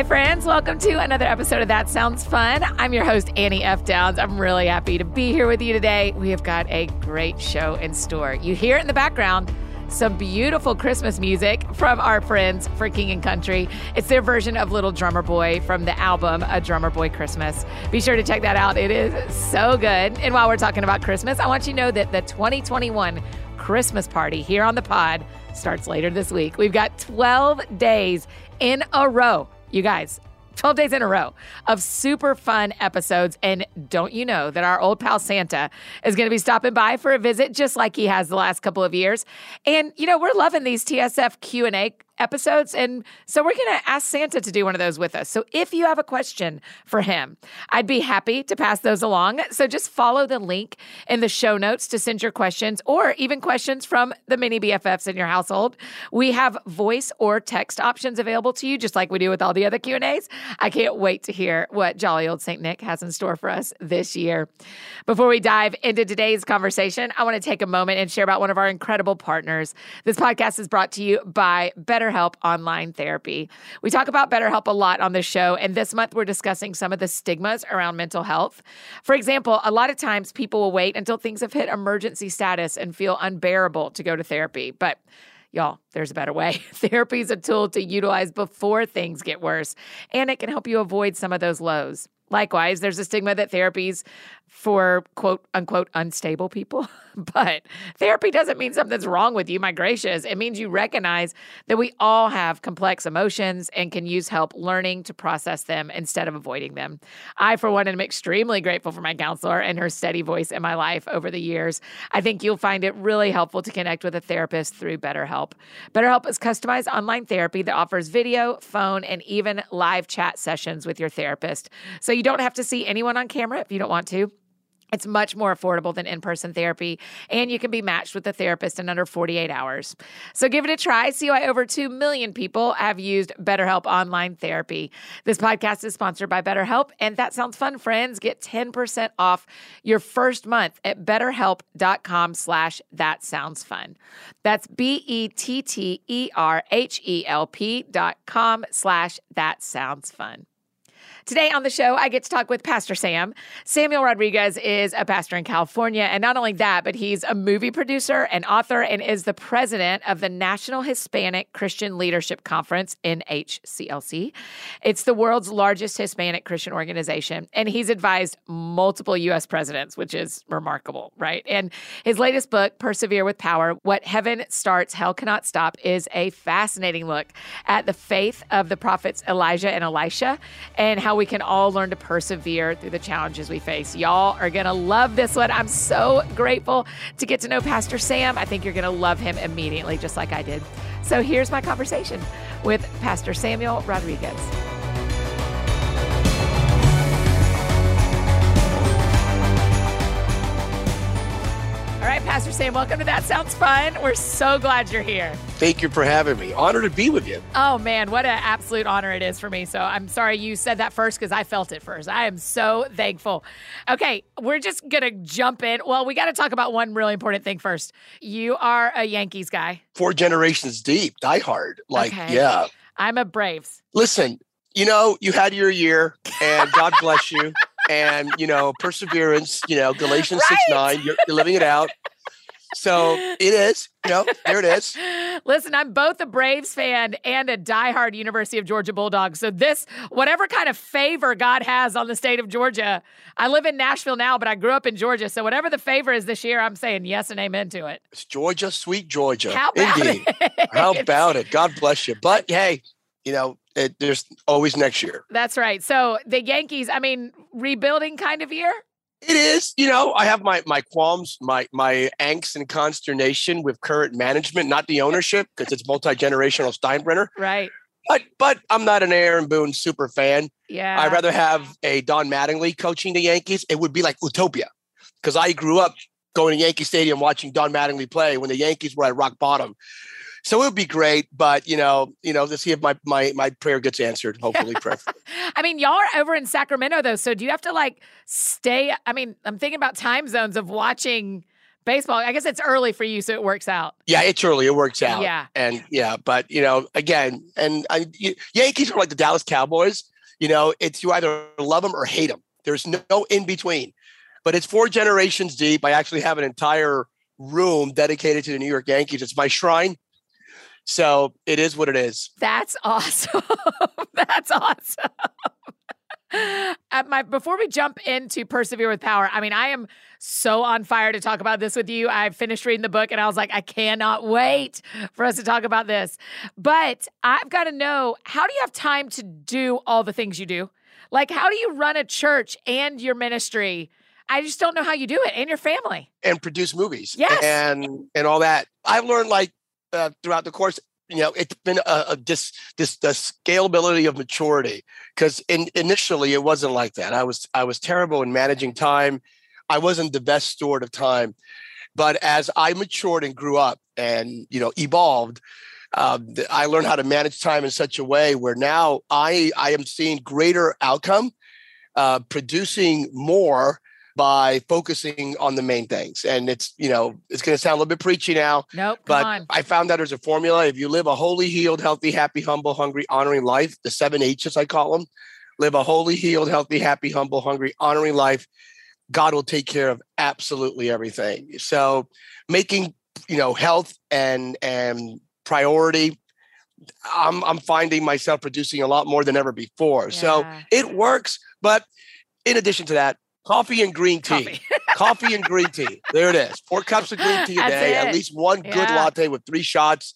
Hi, friends. Welcome to another episode of That Sounds Fun. I'm your host, Annie F. Downs. I'm really happy to be here with you today. We have got a great show in store. You hear in the background some beautiful Christmas music from our friends for King and Country. It's their version of Little Drummer Boy from the album A Drummer Boy Christmas. Be sure to check that out. It is so good. And while we're talking about Christmas, I want you to know that the 2021 Christmas party here on the pod starts later this week. We've got 12 days in a row you guys, 12 days in a row of super fun episodes. And don't you know that our old pal Santa is going to be stopping by for a visit just like he has the last couple of years. And, you know, we're loving these TSF Q&A episodes. And so we're going to ask Santa to do one of those with us. So if you have a question for him, I'd be happy to pass those along. So just follow the link in the show notes to send your questions or even questions from the mini BFFs in your household. We have voice or text options available to you, just like we do with all the other Q&As. I can't wait to hear what jolly old St. Nick has in store for us this year. Before we dive into today's conversation, I want to take a moment and share about one of our incredible partners. This podcast is brought to you by Better BetterHelp Online Therapy. We talk about BetterHelp a lot on this show, and this month we're discussing some of the stigmas around mental health. For example, a lot of times people will wait until things have hit emergency status and feel unbearable to go to therapy. But Y'all, there's a better way. Therapy is a tool to utilize before things get worse, and it can help you avoid some of those lows. Likewise, there's a stigma that therapies for quote unquote unstable people. but therapy doesn't mean something's wrong with you, my gracious. It means you recognize that we all have complex emotions and can use help learning to process them instead of avoiding them. I, for one, am extremely grateful for my counselor and her steady voice in my life over the years. I think you'll find it really helpful to connect with a therapist through BetterHelp. BetterHelp is customized online therapy that offers video, phone, and even live chat sessions with your therapist. So you don't have to see anyone on camera if you don't want to. It's much more affordable than in person therapy, and you can be matched with a therapist in under 48 hours. So give it a try. See why over 2 million people have used BetterHelp Online Therapy. This podcast is sponsored by BetterHelp, and that sounds fun, friends. Get 10% off your first month at betterhelp.com slash that sounds fun. That's B-E-T-T-E-R-H-E-L-P dot com slash that sounds fun. Today on the show, I get to talk with Pastor Sam. Samuel Rodriguez is a pastor in California. And not only that, but he's a movie producer and author and is the president of the National Hispanic Christian Leadership Conference, NHCLC. It's the world's largest Hispanic Christian organization. And he's advised multiple U.S. presidents, which is remarkable, right? And his latest book, Persevere with Power What Heaven Starts, Hell Cannot Stop, is a fascinating look at the faith of the prophets Elijah and Elisha and how we can all learn to persevere through the challenges we face. Y'all are going to love this one. I'm so grateful to get to know Pastor Sam. I think you're going to love him immediately, just like I did. So here's my conversation with Pastor Samuel Rodriguez. Right, Pastor Sam, welcome to That Sounds Fun. We're so glad you're here. Thank you for having me. Honored to be with you. Oh, man, what an absolute honor it is for me. So I'm sorry you said that first because I felt it first. I am so thankful. Okay, we're just going to jump in. Well, we got to talk about one really important thing first. You are a Yankees guy, four generations deep, diehard. Like, okay. yeah. I'm a Braves. Listen, you know, you had your year, and God bless you. and you know, perseverance. You know, Galatians right? six nine. You're, you're living it out. So it is. You know, there it is. Listen, I'm both a Braves fan and a diehard University of Georgia Bulldog. So this, whatever kind of favor God has on the state of Georgia, I live in Nashville now, but I grew up in Georgia. So whatever the favor is this year, I'm saying yes and amen to it. It's Georgia, sweet Georgia. How about Indeed. it? How about it? God bless you. But hey, you know, it, there's always next year. That's right. So the Yankees, I mean, rebuilding kind of year. It is, you know, I have my my qualms, my my angst and consternation with current management, not the ownership, because it's multi generational Steinbrenner. Right. But but I'm not an Aaron Boone super fan. Yeah. I'd rather have a Don Mattingly coaching the Yankees. It would be like utopia, because I grew up going to Yankee Stadium watching Don Mattingly play when the Yankees were at rock bottom. So it would be great, but you know, you know, to see if my my my prayer gets answered. Hopefully. I mean, y'all are over in Sacramento though, so do you have to like stay? I mean, I'm thinking about time zones of watching baseball. I guess it's early for you, so it works out. Yeah, it's early. It works out. Yeah. And yeah, but you know, again, and I, Yankees are like the Dallas Cowboys. You know, it's you either love them or hate them. There's no in between. But it's four generations deep. I actually have an entire room dedicated to the New York Yankees. It's my shrine. So it is what it is. That's awesome. That's awesome. At my before we jump into persevere with power, I mean, I am so on fire to talk about this with you. I finished reading the book and I was like, I cannot wait for us to talk about this. But I've got to know how do you have time to do all the things you do? Like, how do you run a church and your ministry? I just don't know how you do it and your family and produce movies. Yes. and and all that. I've learned like uh, throughout the course you know it's been a, a this this the scalability of maturity because in, initially it wasn't like that. I was i was terrible in managing time. I wasn't the best steward of time. But as i matured and grew up and you know evolved um, i learned how to manage time in such a way where now i i am seeing greater outcome uh, producing more by focusing on the main things. And it's, you know, it's going to sound a little bit preachy now. Nope. But. I found that there's a formula. If you live a holy, healed, healthy, happy, humble, hungry, honoring life, the seven H's I call them, live a holy, healed, healthy, happy, humble, hungry, honoring life, God will take care of absolutely everything. So making, you know, health and and priority. I'm I'm finding myself producing a lot more than ever before. So it works. But in addition to that, coffee and green tea. Coffee. Coffee and green tea. There it is. Four cups of green tea a That's day, it. at least one good Yeah. latte with three shots,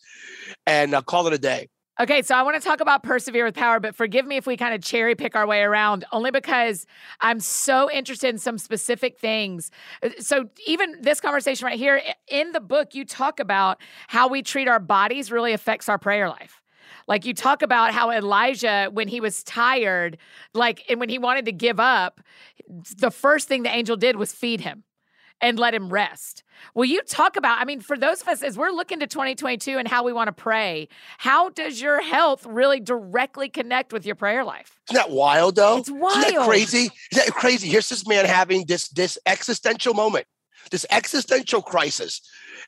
and uh, call it a day. Okay, so I want to talk about persevere with power, but forgive me if we kind of cherry pick our way around, only because I'm so interested in some specific things. Uh, So, even this conversation right here in the book, you talk about how we treat our bodies really affects our prayer life. Like you talk about how Elijah, when he was tired, like, and when he wanted to give up, the first thing the angel did was feed him and let him rest. Will you talk about, I mean, for those of us, as we're looking to 2022 and how we want to pray, how does your health really directly connect with your prayer life? Isn't that wild, though? It's Isn't that wild. crazy? Is that crazy? Here's this man having this this existential moment, this existential crisis,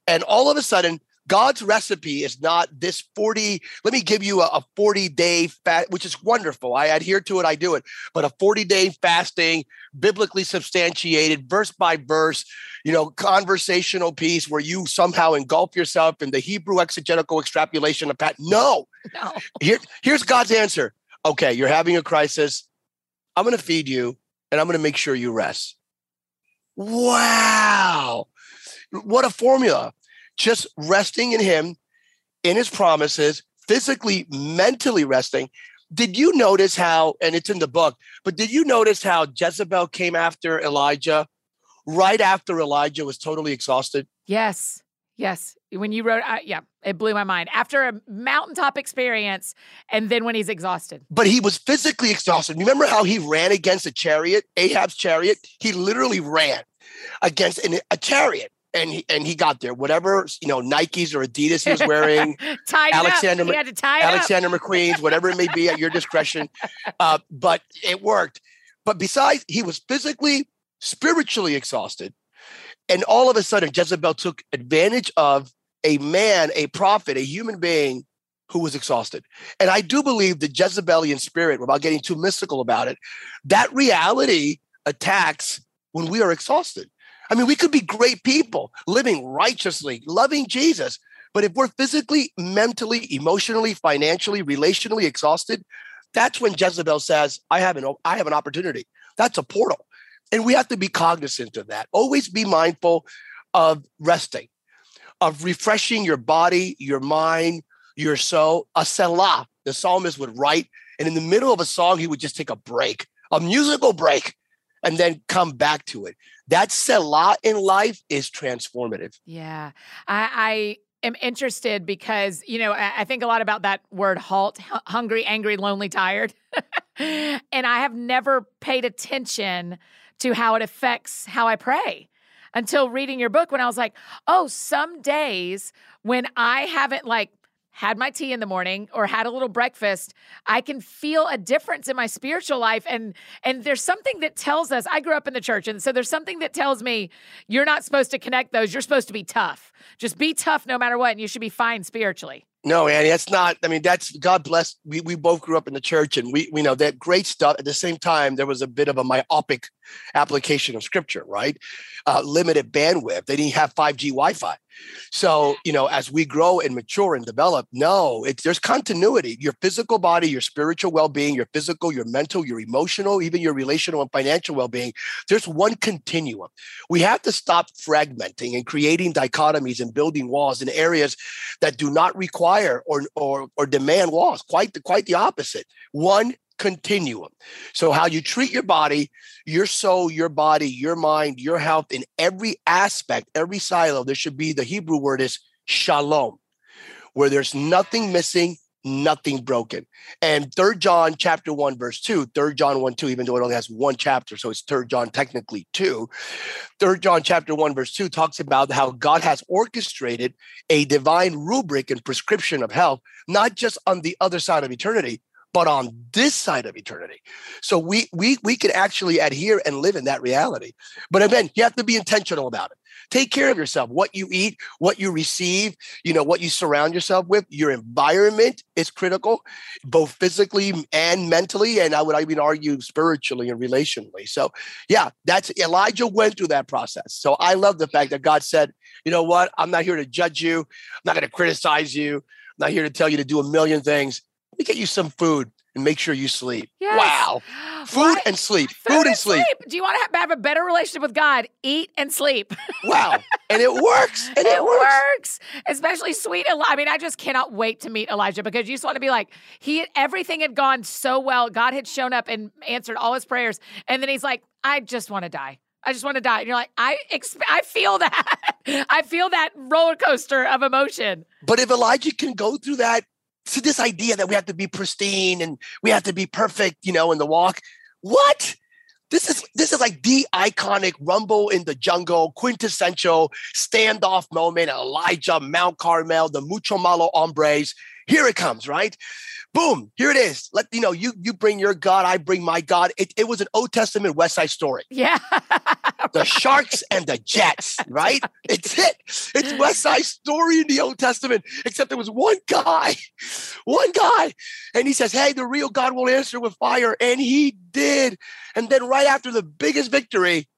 and all of a sudden, God's recipe is not this 40. Let me give you a, a 40 day fast, which is wonderful. I adhere to it, I do it, but a 40 day fasting, biblically substantiated, verse by verse, you know, conversational piece where you somehow engulf yourself in the Hebrew exegetical extrapolation of Pat. No, No. here, here's God's answer. Okay, you're having a crisis. I'm going to feed you and I'm going to make sure you rest. Wow. What a formula. Just resting in Him, in His promises, physically, mentally resting. Did you notice how, and it's in the book, but did you notice how Jezebel came after Elijah right after Elijah was totally exhausted? Yes. Yes. When you wrote, uh, yeah, it blew my mind. After a mountaintop experience, and then when he's exhausted. but he was physically exhausted. Remember how he ran against a chariot, Ahab's chariot? He literally ran against an, a chariot, and he and he got there. Whatever you know, Nikes or Adidas he was wearing, Alexander up. He had to tie Alexander McQueen's, whatever it may be at your discretion. Uh, but it worked. But besides, he was physically, spiritually exhausted, and all of a sudden, Jezebel took advantage of a man, a prophet, a human being who was exhausted. And I do believe the Jezebelian spirit, without getting too mystical about it, that reality attacks when we are exhausted. I mean, we could be great people, living righteously, loving Jesus. But if we're physically, mentally, emotionally, financially, relationally exhausted, that's when Jezebel says, I have an, I have an opportunity. That's a portal. And we have to be cognizant of that. Always be mindful of resting, of refreshing your body, your mind, your soul. A selah, the psalmist would write, and in the middle of a song, he would just take a break, a musical break, and then come back to it. That selah in life is transformative. Yeah. I, I am interested because, you know, I, I think a lot about that word halt hu- hungry, angry, lonely, tired. and I have never paid attention to how it affects how I pray until reading your book when I was like, oh, some days when I haven't like had my tea in the morning or had a little breakfast, I can feel a difference in my spiritual life. And and there's something that tells us, I grew up in the church, and so there's something that tells me you're not supposed to connect those. You're supposed to be tough. Just be tough no matter what, and you should be fine spiritually. No, Annie, that's not. I mean, that's God bless. We we both grew up in the church, and we we know that great stuff. At the same time, there was a bit of a myopic application of Scripture, right? Uh, limited bandwidth. They didn't have five G Wi-Fi, so you know, as we grow and mature and develop, no, it's there's continuity. Your physical body, your spiritual well-being, your physical, your mental, your emotional, even your relational and financial well-being. There's one continuum. We have to stop fragmenting and creating dichotomies and building walls in areas that do not require or or or demand walls. Quite the quite the opposite. One continuum. So how you treat your body, your soul, your body, your mind, your health in every aspect, every silo, there should be the Hebrew word is shalom, where there's nothing missing, nothing broken. And third John chapter one, verse two, third John one, two, even though it only has one chapter, so it's third John technically two. Third John chapter one, verse two talks about how God has orchestrated a divine rubric and prescription of health, not just on the other side of eternity, but on this side of eternity. So we we we can actually adhere and live in that reality. But again, you have to be intentional about it. Take care of yourself. What you eat, what you receive, you know, what you surround yourself with, your environment is critical, both physically and mentally, and I would even argue spiritually and relationally. So, yeah, that's Elijah went through that process. So I love the fact that God said, you know what? I'm not here to judge you. I'm not going to criticize you. I'm not here to tell you to do a million things. Let me get you some food and make sure you sleep. Yes. Wow. Food what? and sleep. Food, Food and sleep. sleep. Do you want to have, a better relationship with God? Eat and sleep. wow. And it works. And it, it works. works. Especially sweet. I mean, I just cannot wait to meet Elijah because you just want to be like, he everything had gone so well. God had shown up and answered all his prayers. And then he's like, I just want to die. I just want to die. And you're like, I exp- I feel that. I feel that roller coaster of emotion. But if Elijah can go through that so this idea that we have to be pristine and we have to be perfect, you know, in the walk. What? This is this is like the iconic rumble in the jungle, quintessential standoff moment. Elijah, Mount Carmel, the mucho malo hombres. Here it comes, right? boom, here it is. Let you know, you you bring your God, I bring my God. It, it was an Old Testament West Side story. Yeah. the Sharks and the Jets, right? It's it. It's West Side Story in the Old Testament, except there was one guy, one guy, and he says, "Hey, the real God will answer with fire," and he did. And then right after the biggest victory,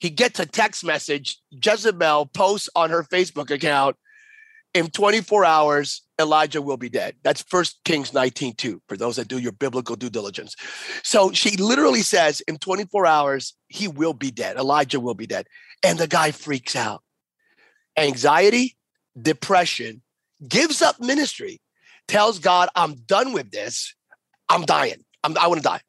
he gets a text message. Jezebel posts on her Facebook account in 24 hours, Elijah will be dead. That's First Kings 19 2, for those that do your biblical due diligence. So she literally says, in 24 hours, he will be dead. Elijah will be dead. And the guy freaks out. Anxiety, depression, gives up ministry, tells God, I'm done with this. I'm dying. I'm, I want to die.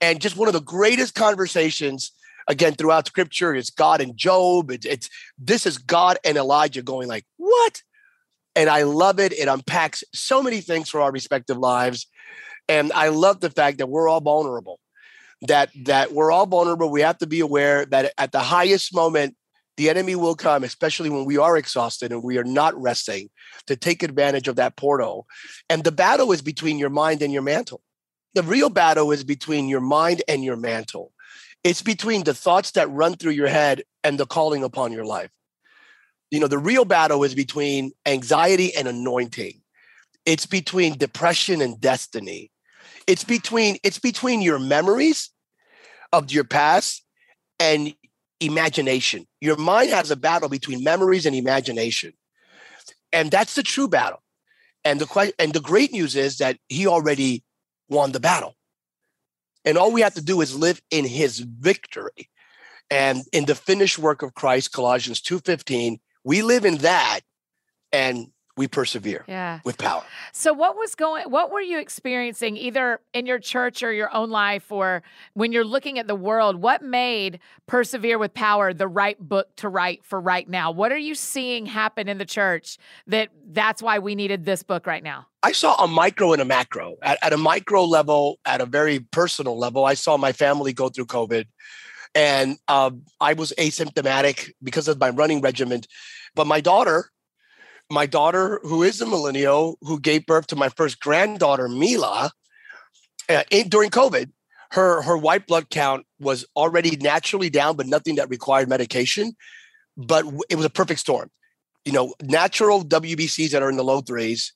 And just one of the greatest conversations again throughout scripture it's god and job it's, it's this is god and elijah going like what and i love it. It unpacks so many things for our respective lives. And i love the fact that we're all vulnerable that that we're all vulnerable. We have to be aware that at the highest moment the enemy will come especially when we are exhausted and we are not resting to take advantage of that portal. And the battle is between your mind and your mantle. The real battle is between your mind and your mantle. It's between the thoughts that run through your head and the calling upon your life. You know, the real battle is between anxiety and anointing. It's between depression and destiny. It's between it's between your memories of your past and imagination. Your mind has a battle between memories and imagination. And that's the true battle. And the and the great news is that he already won the battle. And all we have to do is live in his victory. And in the finished work of Christ, Colossians 2:15, we live in that and we persevere yeah. with power. So what was going what were you experiencing either in your church or your own life or when you're looking at the world what made persevere with power the right book to write for right now? What are you seeing happen in the church that that's why we needed this book right now? I saw a micro and a macro. At, at a micro level, at a very personal level, I saw my family go through COVID and um, I was asymptomatic because of my running regimen. But my daughter my daughter, who is a millennial, who gave birth to my first granddaughter, Mila, uh, in, during COVID, her her white blood count was already naturally down, but nothing that required medication. But it was a perfect storm. You know, natural WBCs that are in the low threes.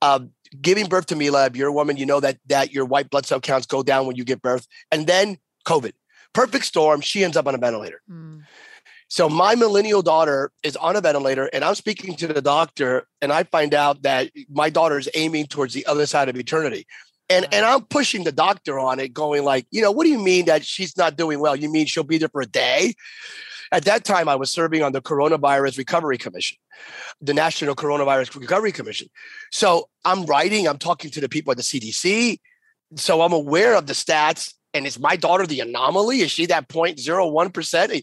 Uh, giving birth to Mila, if you're a woman, you know that that your white blood cell counts go down when you give birth, and then COVID. Perfect storm. She ends up on a ventilator. Mm. So my millennial daughter is on a ventilator, and I'm speaking to the doctor, and I find out that my daughter is aiming towards the other side of eternity. And, and I'm pushing the doctor on it, going like, you know, what do you mean that she's not doing well? You mean she'll be there for a day? At that time, I was serving on the Coronavirus Recovery Commission, the National Coronavirus Recovery Commission. So I'm writing, I'm talking to the people at the CDC. So I'm aware of the stats. And is my daughter the anomaly? Is she that 0.01%? Eh,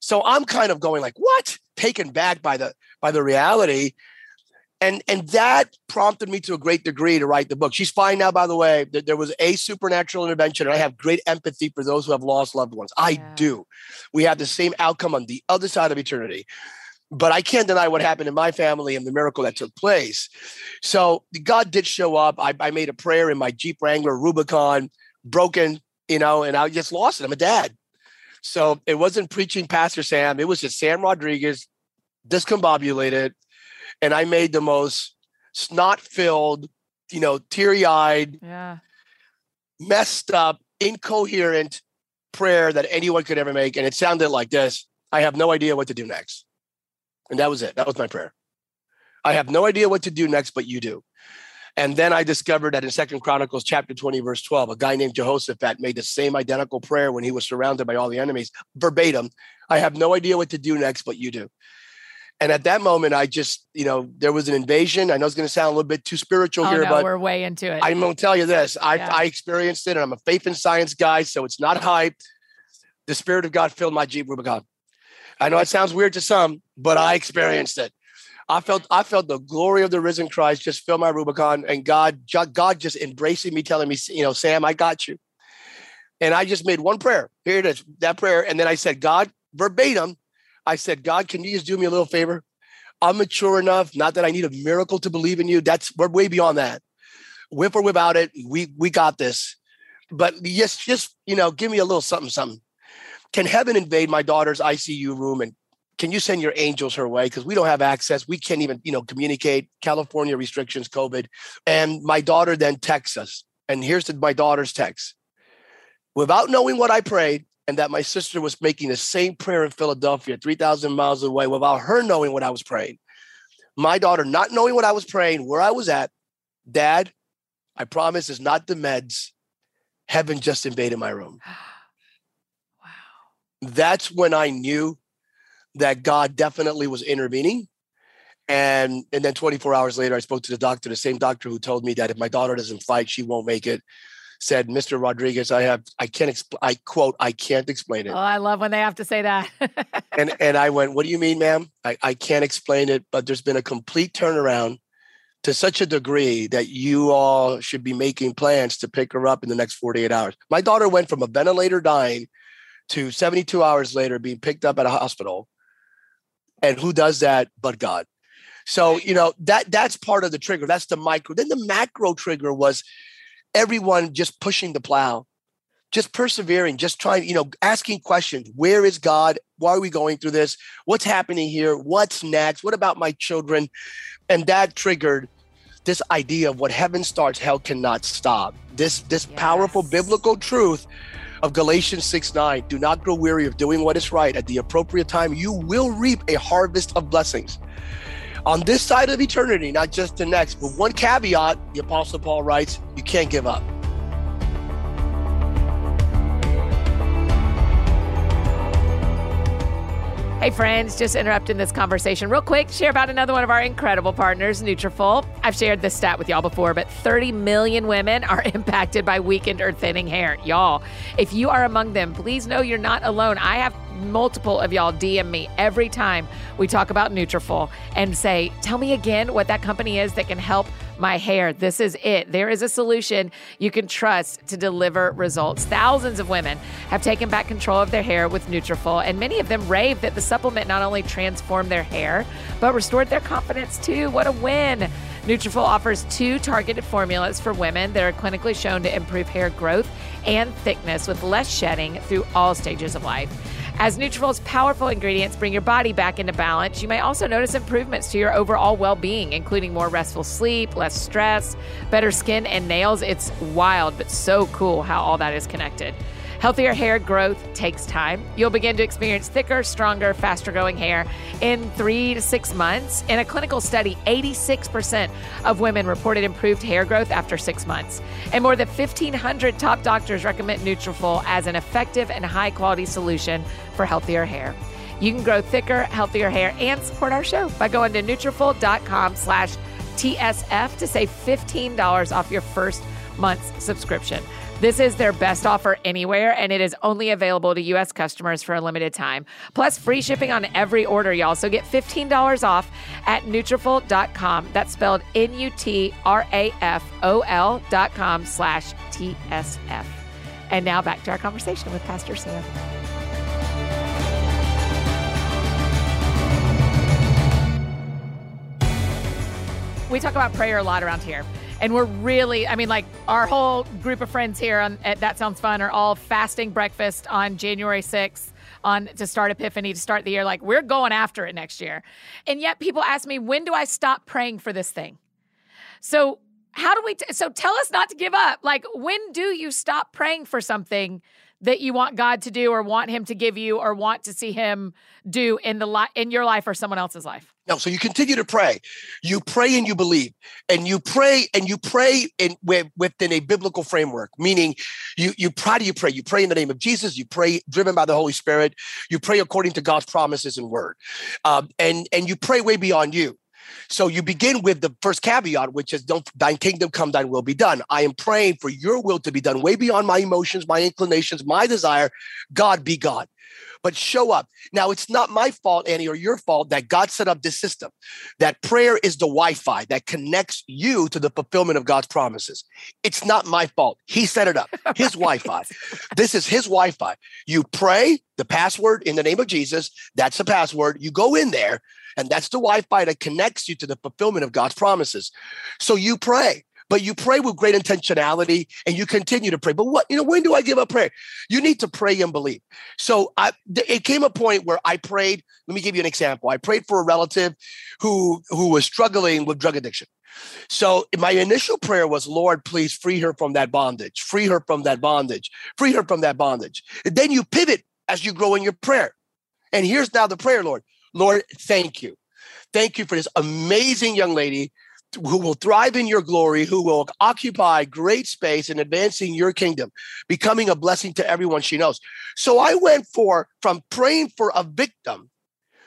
so I'm kind of going like, what? Taken back by the by the reality. And and that prompted me to a great degree to write the book. She's fine now, by the way. There was a supernatural intervention, and I have great empathy for those who have lost loved ones. I yeah. do. We have the same outcome on the other side of eternity but I can't deny what happened in my family and the miracle that took place. So God did show up. I, I, made a prayer in my Jeep Wrangler Rubicon, broken, you know, and I just lost it. I'm a dad. So it wasn't preaching Pastor Sam. It was just Sam Rodriguez, discombobulated. And I made the most snot filled, you know, teary eyed, yeah. messed up, incoherent prayer that anyone could ever make. And it sounded like this I have no idea what to do next. And that was it. That was my prayer. I have no idea what to do next, but you do. And then I discovered that in Second Chronicles chapter 20, verse 12, a guy named Jehoshaphat made the same identical prayer when he was surrounded by all the enemies, verbatim. I have no idea what to do next, but you do. And at that moment, I just, you know, there was an invasion. I know it's going to sound a little bit too spiritual oh, here, no, but we're way into it. I'm going to tell you this. I, yeah. I experienced it, and I'm a faith and science guy, so it's not hype. The Spirit of God filled my Jeep Rubicon. I know it sounds weird to some, but I experienced it. I felt I felt the glory of the risen Christ just fill my Rubicon, and God God just embracing me, telling me, you know, Sam, I got you. And I just made one prayer. Here it is, that prayer, and then I said, God, verbatim, I said, God, can you just do me a little favor? I'm mature enough, not that I need a miracle to believe in you. That's we're way beyond that. With or without it, we we got this. But just just you know, give me a little something, something. Can heaven invade my daughter's ICU room and can you send your angels her way? Because we don't have access. We can't even you know communicate california restrictions covid. And my daughter then texts us. And here's the, my daughter's text. Without knowing what i prayed and that my sister was making the same prayer in philadelphia 3000 miles away without her knowing what i was praying my daughter not knowing what i was praying where i was at dad i promise it's not the meds. Heaven just invaded my room. Wow. That's when i knew that God definitely was intervening. And and then 24 hours later, I spoke to the doctor, the same doctor who told me that if my daughter doesn't fight, she won't make it. Said, Mr. Rodriguez, I have I can't explain I quote, I can't explain it. Oh, I love when they have to say that. and and I went, What do you mean, ma'am? I, I can't explain it, but there's been a complete turnaround to such a degree that you all should be making plans to pick her up in the next 48 hours. My daughter went from a ventilator dying to 72 hours later being picked up at a hospital and who does that but God? So, you know, that that's part of the trigger. That's the micro. Then the macro trigger was everyone just pushing the plow, just persevering, just trying, you know, asking questions. Where is God? Why are we going through this? What's happening here? What's next? What about my children? And that triggered this idea of what heaven starts, hell cannot stop. This this yes. powerful biblical truth of Galatians 6 9. Do not grow weary of doing what is right. At the appropriate time, you will reap a harvest of blessings. On this side of eternity, not just the next, but one caveat, the Apostle Paul writes, you can't give up. Hey friends, just interrupting this conversation real quick. Share about another one of our incredible partners, Nutrafol. I've shared this stat with y'all before, but 30 million women are impacted by weakened or thinning hair. Y'all, if you are among them, please know you're not alone. I have multiple of y'all DM me every time we talk about Nutrafol and say, "Tell me again what that company is that can help my hair. This is it. There is a solution you can trust to deliver results. Thousands of women have taken back control of their hair with Nutrafol, and many of them rave that the supplement not only transformed their hair, but restored their confidence too. What a win! Nutrafol offers two targeted formulas for women that are clinically shown to improve hair growth and thickness with less shedding through all stages of life. As Nutrafol's powerful ingredients bring your body back into balance, you may also notice improvements to your overall well-being, including more restful sleep, less stress, better skin and nails. It's wild, but so cool how all that is connected. Healthier hair growth takes time. You'll begin to experience thicker, stronger, faster growing hair in three to six months. In a clinical study, 86% of women reported improved hair growth after six months. And more than 1,500 top doctors recommend Nutrafol as an effective and high quality solution for healthier hair. You can grow thicker, healthier hair and support our show by going to Nutrafol.com slash TSF to save $15 off your first month's subscription. This is their best offer anywhere, and it is only available to U.S. customers for a limited time. Plus, free shipping on every order, y'all. So get $15 off at Nutrafol.com. That's spelled N-U-T-R-A-F-O-L dot com slash T-S-F. And now back to our conversation with Pastor Sam. We talk about prayer a lot around here and we're really i mean like our whole group of friends here on at that sounds fun are all fasting breakfast on january 6th on to start epiphany to start the year. Like we're going after it next year. And yet people ask me when do i stop praying for this thing? So how do we t- so tell us not to give up. Like when do you stop praying for something that you want God to do or want him to give you or want to see him do in the li- in your life or someone else's life. No, so you continue to pray. You pray and you believe, and you pray and you pray in within a biblical framework. Meaning, you you pray. You pray. You pray in the name of Jesus. You pray driven by the Holy Spirit. You pray according to God's promises and word, um, and and you pray way beyond you. So you begin with the first caveat, which is don't thine kingdom come, thine will be done. I am praying for your will to be done way beyond my emotions, my inclinations, my desire. God be God. But show up. Now, it's not my fault, Annie, or your fault that God set up this system. That prayer is the Wi Fi that connects you to the fulfillment of God's promises. It's not my fault. He set it up, his Wi Fi. This is his Wi Fi. You pray the password in the name of Jesus. That's the password. You go in there, and that's the Wi Fi that connects you to the fulfillment of God's promises. So you pray but you pray with great intentionality and you continue to pray. But what, you know, when do I give up prayer? You need to pray and believe. So I, it came a point where I prayed. Let me give you an example. I prayed for a relative who, who was struggling with drug addiction. So my initial prayer was, Lord, please free her from that bondage, free her from that bondage, free her from that bondage. And then you pivot as you grow in your prayer. And here's now the prayer, Lord. Lord, thank you. Thank you for this amazing young lady who will thrive in your glory, who will occupy great space in advancing your kingdom, becoming a blessing to everyone she knows. So I went for from praying for a victim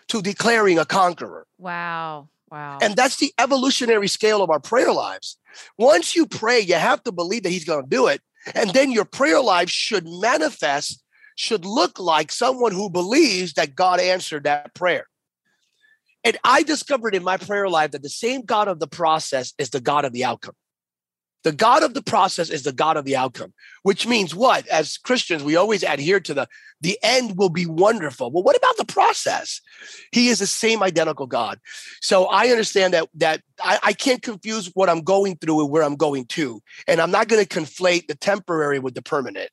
to declaring a conqueror. Wow. Wow. And that's the evolutionary scale of our prayer lives. Once you pray, you have to believe that he's going to do it. And then your prayer life should manifest, should look like someone who believes that God answered that prayer. And I discovered in my prayer life that the same God of the process is the God of the outcome. The God of the process is the God of the outcome, which means what? As Christians, we always adhere to the the end will be wonderful. Well, what about the process? He is the same identical God. So I understand that that I, I can't confuse what I'm going through with where I'm going to. And I'm not going to conflate the temporary with the permanent.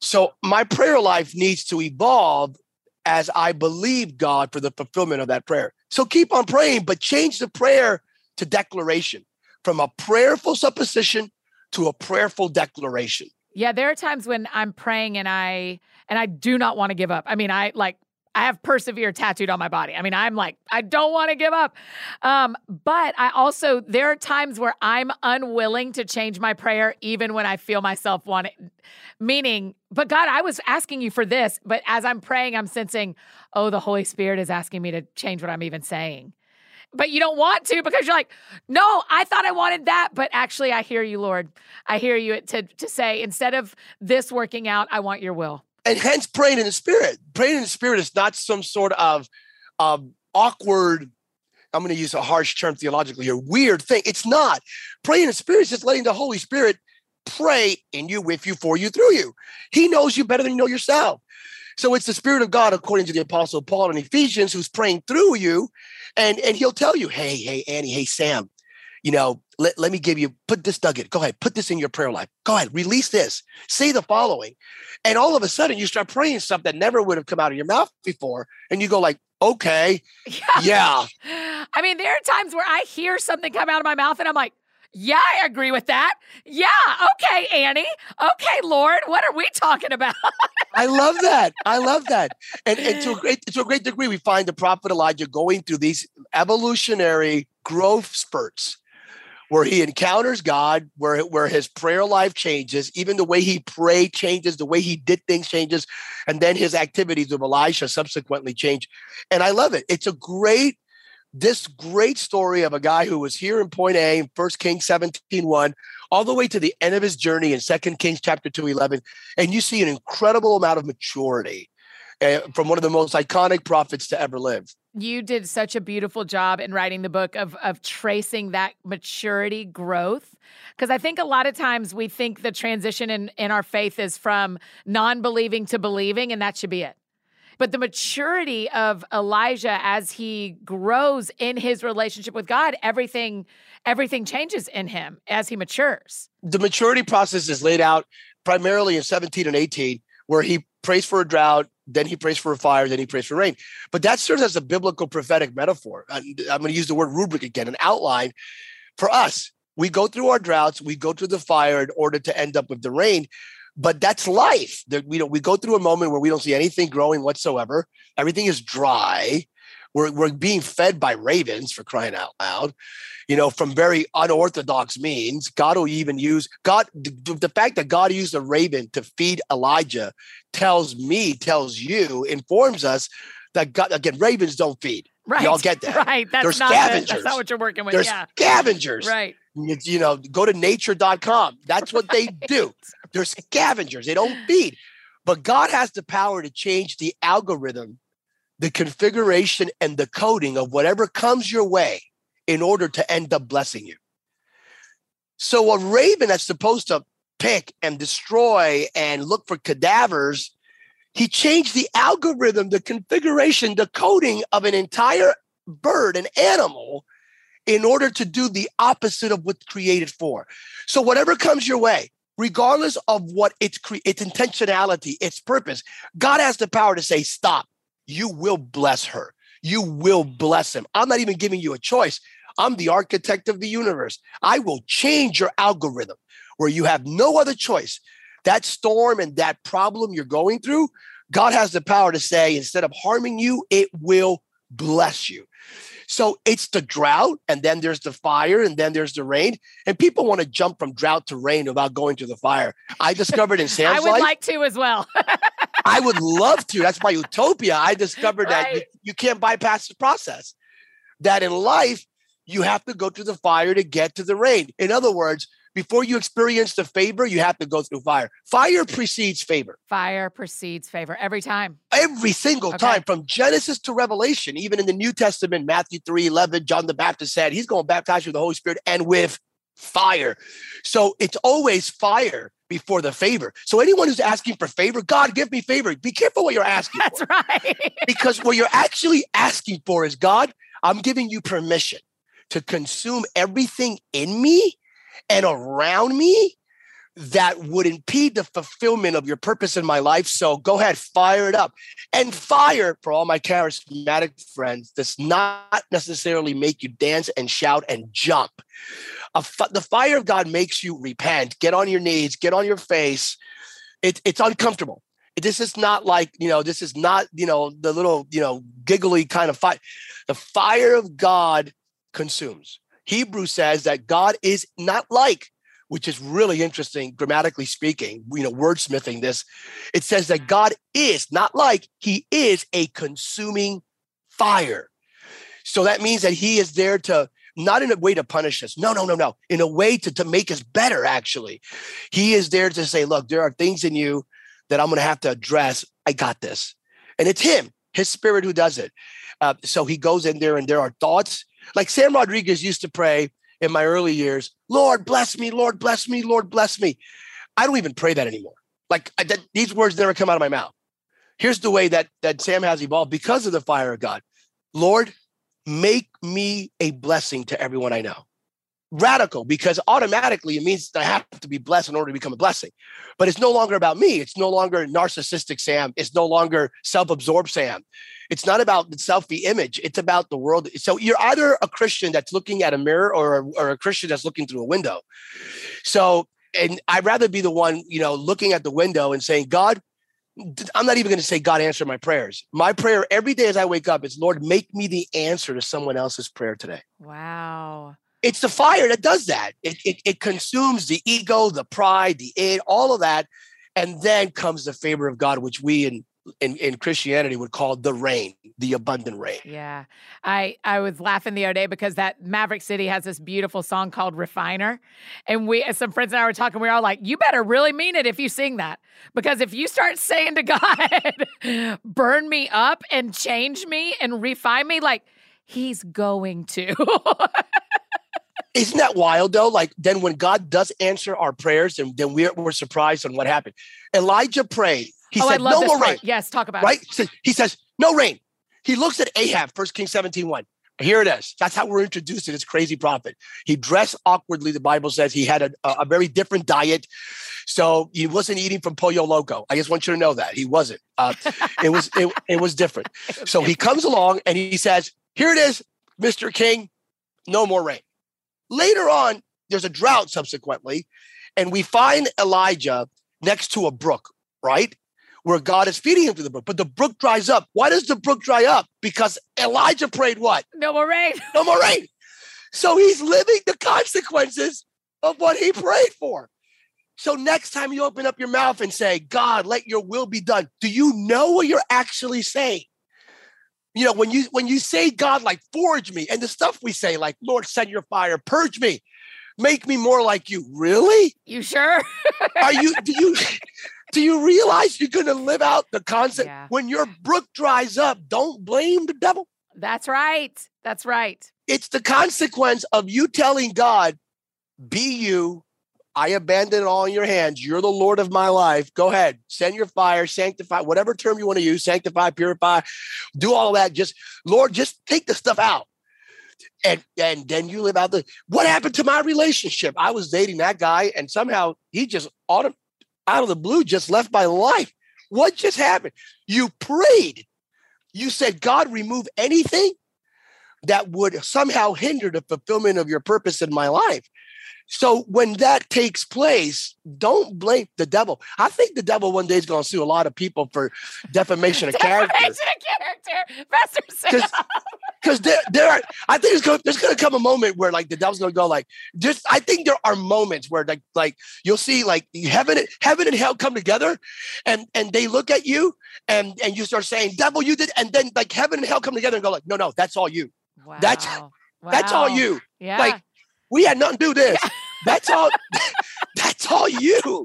So my prayer life needs to evolve as I believe God for the fulfillment of that prayer. So keep on praying, but change the prayer to declaration from a prayerful supposition to a prayerful declaration. Yeah, there are times when I'm praying and I and I do not want to give up. I mean, I like I have persevere tattooed on my body. I mean, I'm like, I don't want to give up. Um, but I also, there are times where I'm unwilling to change my prayer, even when I feel myself wanting, meaning, but God, I was asking you for this. But as I'm praying, I'm sensing, oh, the Holy Spirit is asking me to change what I'm even saying. But you don't want to because you're like, no, I thought I wanted that. But actually, I hear you, Lord. I hear you to, to say, instead of this working out, I want your will and hence praying in the spirit. Praying in the spirit is not some sort of um, awkward I'm going to use a harsh term theologically here, weird thing. It's not. Praying in the spirit is just letting the Holy Spirit pray in you, with you, for you, through you. He knows you better than you know yourself. So it's the Spirit of God, according to the Apostle Paul in Ephesians, who's praying through you. And, and he'll tell you, hey, hey, Annie, hey, Sam, you know, let, let me give you, put this nugget. Go ahead, put this in your prayer life. Go ahead, release this. Say the following. And all of a sudden you start praying stuff that never would have come out of your mouth before. And you go like, okay, yeah. yeah. I mean, there are times where I hear something come out of my mouth and I'm like, yeah, I agree with that. Yeah, okay, Annie. Okay, Lord, what are we talking about? I love that. I love that. And, and to a great to a great degree, we find the prophet Elijah going through these evolutionary growth spurts where he encounters God, where, where his prayer life changes, even the way he prayed changes, the way he did things changes, and then his activities with Elisha subsequently change. And I love it. It's a great, this great story of a guy who was here in point A in 1 Kings 17 1, all the way to the end of his journey in 2 Kings chapter 2 11. And you see an incredible amount of maturity uh, from one of the most iconic prophets to ever live you did such a beautiful job in writing the book of of tracing that maturity growth. Because i think a lot of times we think the transition in in our faith is from non-believing to believing and that should be it. But the maturity of elijah as he grows in his relationship with god everything everything changes in him as he matures. The maturity process is laid out primarily in 17 and 18 where he prays for a drought then he prays for a fire, then he prays for rain. But that serves as a biblical prophetic metaphor. I'm going to use the word rubric again, an outline for us. We go through our droughts, we go through the fire in order to end up with the rain. But that's life. We, we go through a moment where we don't see anything growing whatsoever. Everything is dry. We're, we're being fed by ravens for crying out loud, you know, from very unorthodox means. God will even use God. The, the fact that God used a raven to feed Elijah tells me, tells you, informs us that God, again, ravens don't feed. Right. Y'all get that. Right. That's They're not scavengers. The, that's not what you're working with. They're yeah. scavengers. Right. You know, go to nature.com. That's what they do. They're scavengers. They don't feed. But God has the power to change the algorithm the configuration and the coding of whatever comes your way in order to end up blessing you. So a raven that's supposed to pick and destroy and look for cadavers, he changed the algorithm, the configuration, the coding of an entire bird, an animal, in order to do the opposite of what's created for. So whatever comes your way, regardless of what its cre- its intentionality, its purpose, God has the power to say stop you will bless her. You will bless him. I'm not even giving you a choice. I'm the architect of the universe. I will change your algorithm where you have no other choice. That storm and that problem you're going through, God has the power to say, instead of harming you, it will bless you. So it's the drought, and then there's the fire, and then there's the rain. And people want to jump from drought to rain without going to the fire. I discovered in Sam's life. I would life, like to as well. I would love to. That's my utopia. I discovered right. that you, you can't bypass the process. That in life, you have to go through the fire to get to the rain. In other words, before you experience the favor, you have to go through fire. Fire precedes favor. Fire precedes favor every time. Every single okay. time, from Genesis to Revelation, even in the New Testament, Matthew 3 11, John the Baptist said he's going to baptize you with the Holy Spirit and with fire. So it's always fire before the favor. So anyone who's asking for favor, God, give me favor. Be careful what you're asking That's for. right. because what you're actually asking for is God, I'm giving you permission to consume everything in me and around me that would impede the fulfillment of your purpose in my life. So go ahead, fire it up. And fire, for all my charismatic friends, does not necessarily make you dance and shout and jump. The fire of God makes you repent, get on your knees, get on your face. It, it's uncomfortable. This is not like, you know, this is not, you know, the little, you know, giggly kind of fire. The fire of God consumes. Hebrew says that God is not like which is really interesting grammatically speaking, you know, wordsmithing this. It says that God is not like he is a consuming fire. So that means that he is there to not in a way to punish us. No, no, no, no. In a way to, to make us better, actually. He is there to say, look, there are things in you that I'm going to have to address. I got this. And it's him, his spirit who does it. Uh, so he goes in there and there are thoughts Like Sam Rodriguez used to pray in my early years, Lord, bless me, Lord, bless me, Lord, bless me. I don't even pray that anymore. Like I, these words never come out of my mouth. Here's the way that, that Sam has evolved because of the fire of God. Lord, make me a blessing to everyone I know radical because automatically it means I have to be blessed in order to become a blessing. But it's no longer about me. It's no longer narcissistic Sam. It's no longer self absorbed Sam. It's not about the selfie image. It's about the world. So you're either a Christian that's looking at a mirror or or a Christian that's looking through a window. So, and I'd rather be the one, you know, looking at the window and saying, God, I'm not even going to say God answered my prayers. My prayer every day as I wake up is, Lord, make me the answer to someone else's prayer today. Wow it's the fire that does that. It, it, it consumes the ego, the pride, the id, all of that. And then comes the favor of God, which we in, in, in Christianity would call the rain, the abundant rain. Yeah. I, I was laughing the other day because that Maverick City has this beautiful song called Refiner. And we, as some friends and I were talking, we were all like, you better really mean it if you sing that. Because if you start saying to God, burn me up and change me and refine me, like, he's going to. Isn't that wild though? Like then when God does answer our prayers, and then we're, we're surprised on what happened. Elijah prayed. He oh, said, No more part. rain. Yes, talk about right? it. Right? He says, No rain. He looks at Ahab, 1 Kings 17 1. Here it is. That's how we're introduced to this crazy prophet. He dressed awkwardly, the Bible says. He had a, a very different diet. So he wasn't eating from Pollo Loco. I just want you to know that. He wasn't. Uh, it was it, it was different. So he comes along and he says, Here it is, Mr. King, no more rain. Later on, there's a drought subsequently, and we find Elijah next to a brook, right? Where God is feeding him to the brook, but the brook dries up. Why does the brook dry up? Because Elijah prayed what? No more rain. No more rain. So he's living the consequences of what he prayed for. So next time you open up your mouth and say, God, let your will be done, do you know what you're actually saying? you know when you when you say god like forge me and the stuff we say like lord send your fire purge me make me more like you really you sure are you do you do you realize you're going to live out the concept Yeah. when your brook dries up don't blame the devil that's right that's right it's the consequence of you telling god be you I abandon it all in your hands. You're the Lord of my life. Go ahead, send your fire, sanctify, whatever term you want to use, sanctify, purify, do all of that. Just Lord, just take the stuff out. And and then you live out the what happened to my relationship? I was dating that guy, and somehow he just auto, out of the blue just left my life. What just happened? You prayed. You said, God, remove anything that would somehow hinder the fulfillment of your purpose in my life. So when that takes place, don't blame the devil. I think the devil one day is going to sue a lot of people for defamation of character. Defamation of character. Because there, there are, I think there's going, there's going to come a moment where like the devil's going to go like, just, I think there are moments where like, like you'll see like heaven, heaven and hell come together and, and they look at you and, and you start saying, devil, you did. And then like heaven and hell come together and go like, no, no, that's all you. wow. That's- That's all you. yeah Like, we had nothing to do this. That's all. that's all you.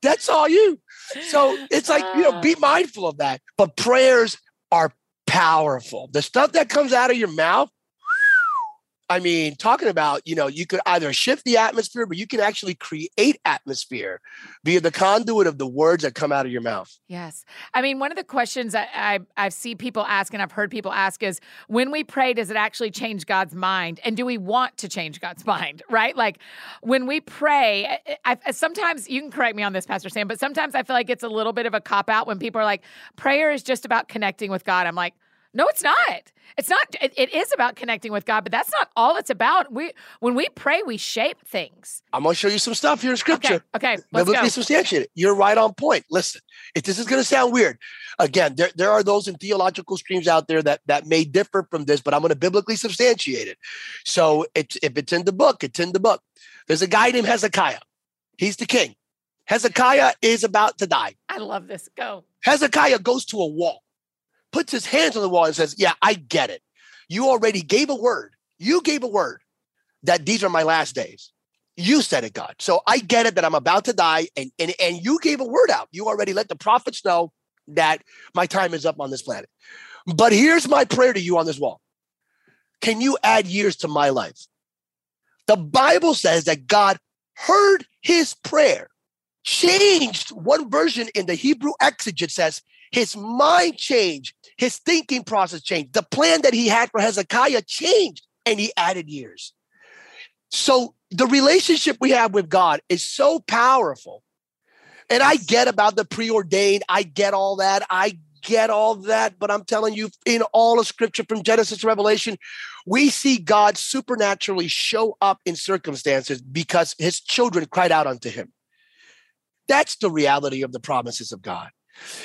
That's all you. So it's like you know, be ah. mindful of that. But prayers are powerful. The stuff that comes out of your mouth. I mean, talking about, you know, you could either shift the atmosphere, but you can actually create atmosphere via the conduit of the words that come out of your mouth. Yes. I mean, one of the questions that I, I see people ask and I've heard people ask is when we pray, does it actually change God's mind? And do we want to change God's mind? Right? Like when we pray, eh, eh, I, I, sometimes you can correct me on this, Pastor Sam, but sometimes I feel like it's a little bit of a cop out when people are like, prayer is just about connecting with God. I'm like, no, it's not. It's not. It, it is about connecting with God, but that's not all it's about. We when we pray, we shape things. I'm going to show you some stuff here in scripture. Okay. Okay. Let's biblically go. substantiated. You're right on point. Listen, if this is going to sound weird, again, there, there are those in theological streams out there that that may differ from this, but I'm going to biblically substantiate it. So it's if it's in the book, it's in the book. There's a guy named Hezekiah. He's the king. Hezekiah is about to die. I love this. Go. Hezekiah goes to a wall, puts his hands on the wall, and says, Yeah, I get it. You already gave a word. You gave a word that these are my last days. You said it, God. So I get it that I'm about to die, and, and, and you gave a word out. You already let the prophets know that my time is up on this planet. But here's my prayer to you on this wall can you add years to my life? The Bible says that God heard his prayer, changed one version in the Hebrew exegete says his mind changed, his thinking process changed, the plan that he had for Hezekiah changed, and he added years. So the relationship we have with God is so powerful. And I get about the preordained, I get all that. I get all that, but I'm telling you, in all of scripture from Genesis to Revelation, we see God supernaturally show up in circumstances because his children cried out unto him. That's the reality of the promises of God.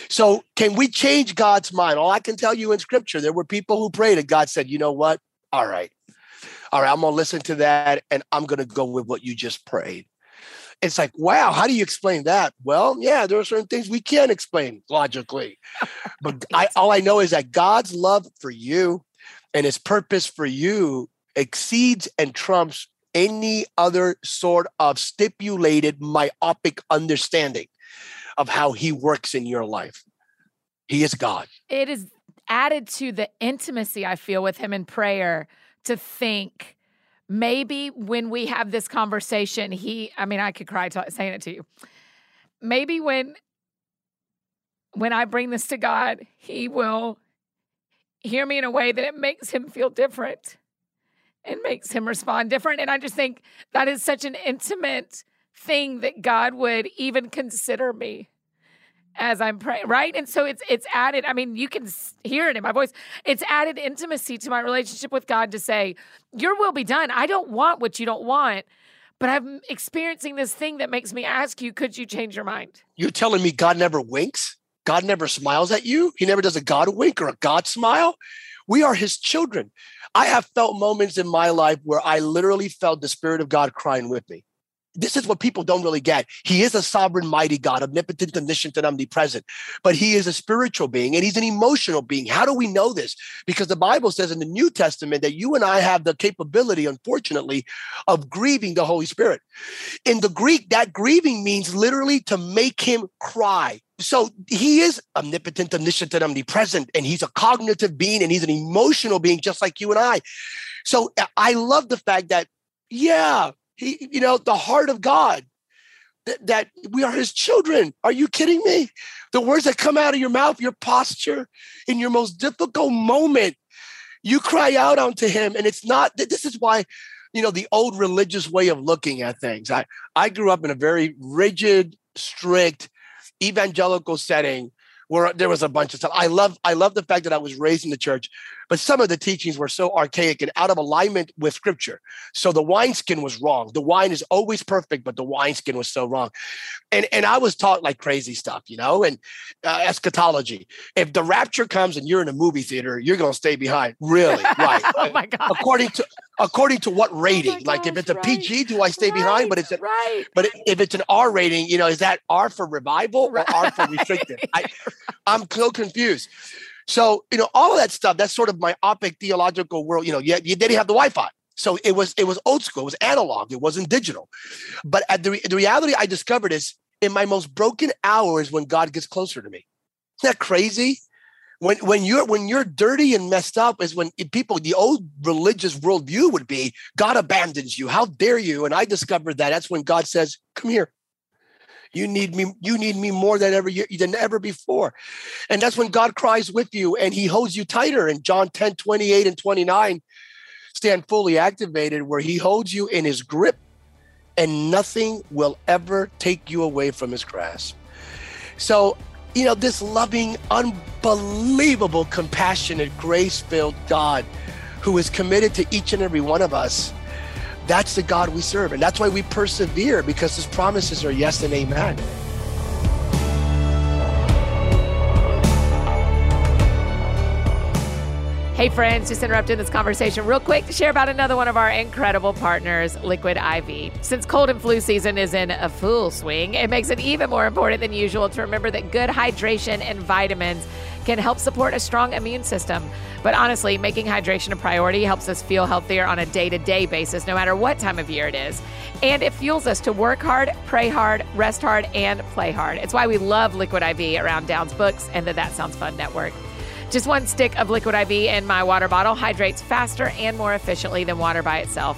So, can we change God's mind? All I can tell you in scripture, there were people who prayed and God said, you know what? All right. All right, I'm going to listen to that and I'm going to go with what you just prayed. It's like, wow, how do you explain that? Well, yeah, there are certain things we can't explain logically. but I, all I know is that God's love for you and his purpose for you exceeds and trumps any other sort of stipulated myopic understanding of how he works in your life. He is God. It is added to the intimacy I feel with him in prayer to think maybe when we have this conversation, he, I mean, I could cry t- saying it to you. Maybe when when I bring this to God, he will hear me in a way that it makes him feel different and makes him respond different. And I just think that is such an intimate thing that God would even consider me as I'm praying, right? And so it's it's added. I mean, you can hear it in my voice. It's added intimacy to my relationship with God to say, "Your will be done." I don't want what you don't want, but I'm experiencing this thing that makes me ask you, "Could you change your mind?" You're telling me God never winks? God never smiles at you? He never does a God wink or a God smile? We are his children. I have felt moments in my life where I literally felt the spirit of God crying with me this is what people don't really get. He is a sovereign, mighty God, omnipotent, omniscient, and omnipresent, but he is a spiritual being and he's an emotional being. How do we know this? Because the Bible says in the New Testament that you and I have the capability, unfortunately, of grieving the Holy Spirit. In the Greek, that grieving means literally to make him cry. So he is omnipotent, omniscient, and omnipresent, and he's a cognitive being and he's an emotional being, just like you and I. So I love the fact that, yeah, he, you know, the heart of God, that, that we are his children. Are you kidding me? The words that come out of your mouth, your posture in your most difficult moment, you cry out unto him. And it's not, that this is why, you know, the old religious way of looking at things. I, I grew up in a very rigid, strict, evangelical setting where there was a bunch of stuff. I love I love the fact that I was raised in the church, but some of the teachings were so archaic and out of alignment with scripture. So the wineskin was wrong. The wine is always perfect, but the wineskin was so wrong. And and I was taught like crazy stuff, you know, and uh, eschatology. If the rapture comes and you're in a movie theater, you're going to stay behind. Really? Right. oh my god. According to according to what rating? Oh like gosh, if it's a right. PG, do I stay right, behind? But it's a, right. but if it's an R rating, you know, is that R for revival or R for restricted? I, I'm so confused. So, you know, all of that stuff, that's sort of my myopic theological world. You know, you, you didn't have the Wi-Fi. So it was it was old school, it was analog, it wasn't digital. But at the, the reality I discovered is in my most broken hours when God gets closer to me. Isn't that crazy? When when you're when you're dirty and messed up is when people the old religious worldview would be God abandons you. How dare you? And I discovered that that's when God says, "Come here, you need me. You need me more than ever than ever before. And that's when God cries with you and he holds you tighter. In John 10, 28 and 29, stand fully activated, where he holds you in his grip and nothing will ever take you away from his grasp. So, you know, this loving, unbelievable, compassionate, grace filled God who is committed to each and every one of us that's the God we serve. And that's why we persevere because his promises are yes and amen. Hey, friends, just interrupting this conversation real quick to share about another one of our incredible partners, Liquid IV. Since cold and flu season is in a full swing, it makes it even more important than usual to remember that good hydration and vitamins can help support a strong immune system. But honestly, making hydration a priority helps us feel healthier on a day to day basis, no matter what time of year it is. And it fuels us to work hard, pray hard, rest hard, and play hard. It's why we love Liquid IV around Downs Books and the That Sounds Fun Network. Just one stick of liquid IV in my water bottle hydrates faster and more efficiently than water by itself.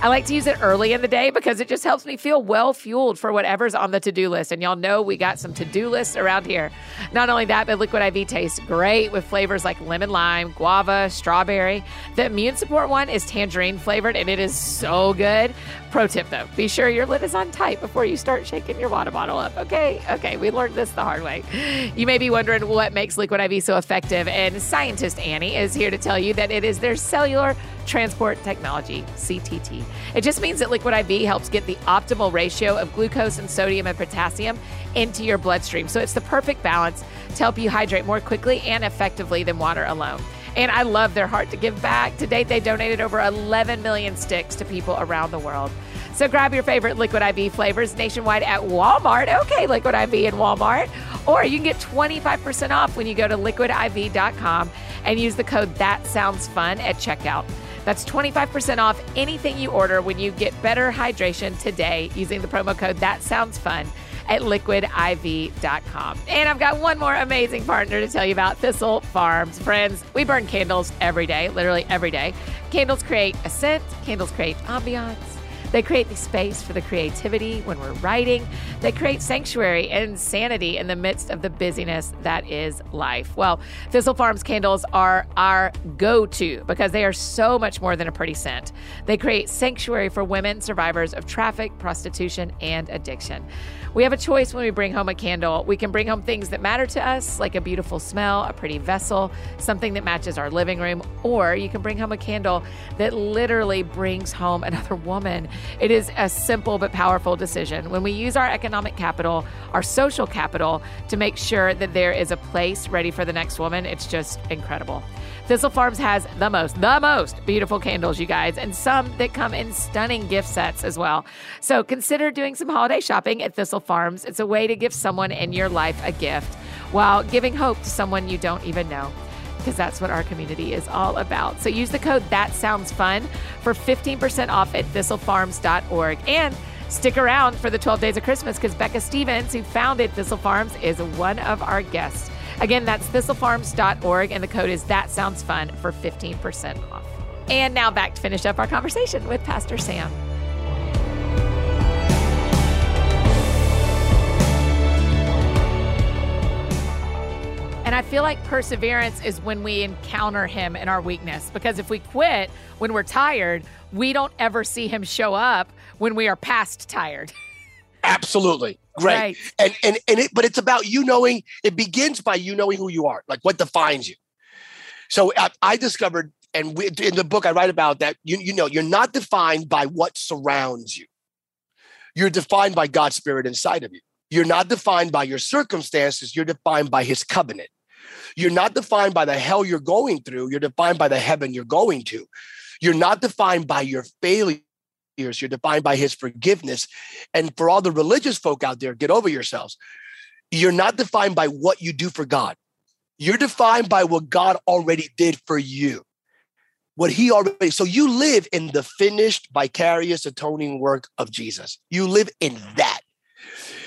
I like to use it early in the day because it just helps me feel well fueled for whatever's on the to do list. And y'all know we got some to do lists around here. Not only that, but Liquid IV tastes great with flavors like lemon lime, guava, strawberry. The immune support one is tangerine flavored and it is so good. Pro tip though, be sure your lid is on tight before you start shaking your water bottle up. Okay, okay, we learned this the hard way. You may be wondering what makes Liquid IV so effective, and scientist Annie is here to tell you that it is their cellular transport technology, CTT. It just means that Liquid IV helps get the optimal ratio of glucose and sodium and potassium into your bloodstream. So it's the perfect balance to help you hydrate more quickly and effectively than water alone. And I love their heart to give back. To date, they donated over 11 million sticks to people around the world. So grab your favorite Liquid IV flavors nationwide at Walmart. Okay, Liquid IV in Walmart. Or you can get 25% off when you go to liquidiv.com and use the code That Sounds Fun at checkout. That's 25% off anything you order when you get better hydration today using the promo code That Sounds Fun at liquidiv.com. And I've got one more amazing partner to tell you about Thistle Farms. Friends, we burn candles every day, literally every day. Candles create a scent, candles create ambiance. They create the space for the creativity when we're writing. They create sanctuary and sanity in the midst of the busyness that is life. Well, Thistle Farms candles are our go to because they are so much more than a pretty scent. They create sanctuary for women survivors of traffic, prostitution, and addiction. We have a choice when we bring home a candle. We can bring home things that matter to us, like a beautiful smell, a pretty vessel, something that matches our living room, or you can bring home a candle that literally brings home another woman. It is a simple but powerful decision. When we use our economic capital, our social capital, to make sure that there is a place ready for the next woman, it's just incredible. Thistle Farms has the most, the most beautiful candles, you guys, and some that come in stunning gift sets as well. So consider doing some holiday shopping at Thistle Farms. It's a way to give someone in your life a gift while giving hope to someone you don't even know because that's what our community is all about. So use the code That Sounds Fun for 15% off at thistlefarms.org. And stick around for the 12 days of Christmas because Becca Stevens, who founded Thistle Farms, is one of our guests. Again, that's thistlefarms.org, and the code is That Sounds Fun for 15% off. And now back to finish up our conversation with Pastor Sam. And I feel like perseverance is when we encounter him in our weakness. Because if we quit when we're tired, we don't ever see him show up when we are past tired. Absolutely. Great. Right. And and and it, but it's about you knowing it begins by you knowing who you are, like what defines you. So I, I discovered and we, in the book I write about that you you know you're not defined by what surrounds you. You're defined by God's spirit inside of you. You're not defined by your circumstances, you're defined by his covenant. You're not defined by the hell you're going through, you're defined by the heaven you're going to. You're not defined by your failures. You're defined by his forgiveness. And for all the religious folk out there, get over yourselves. You're not defined by what you do for God. You're defined by what God already did for you. What he already, so you live in the finished vicarious atoning work of Jesus. You live in that.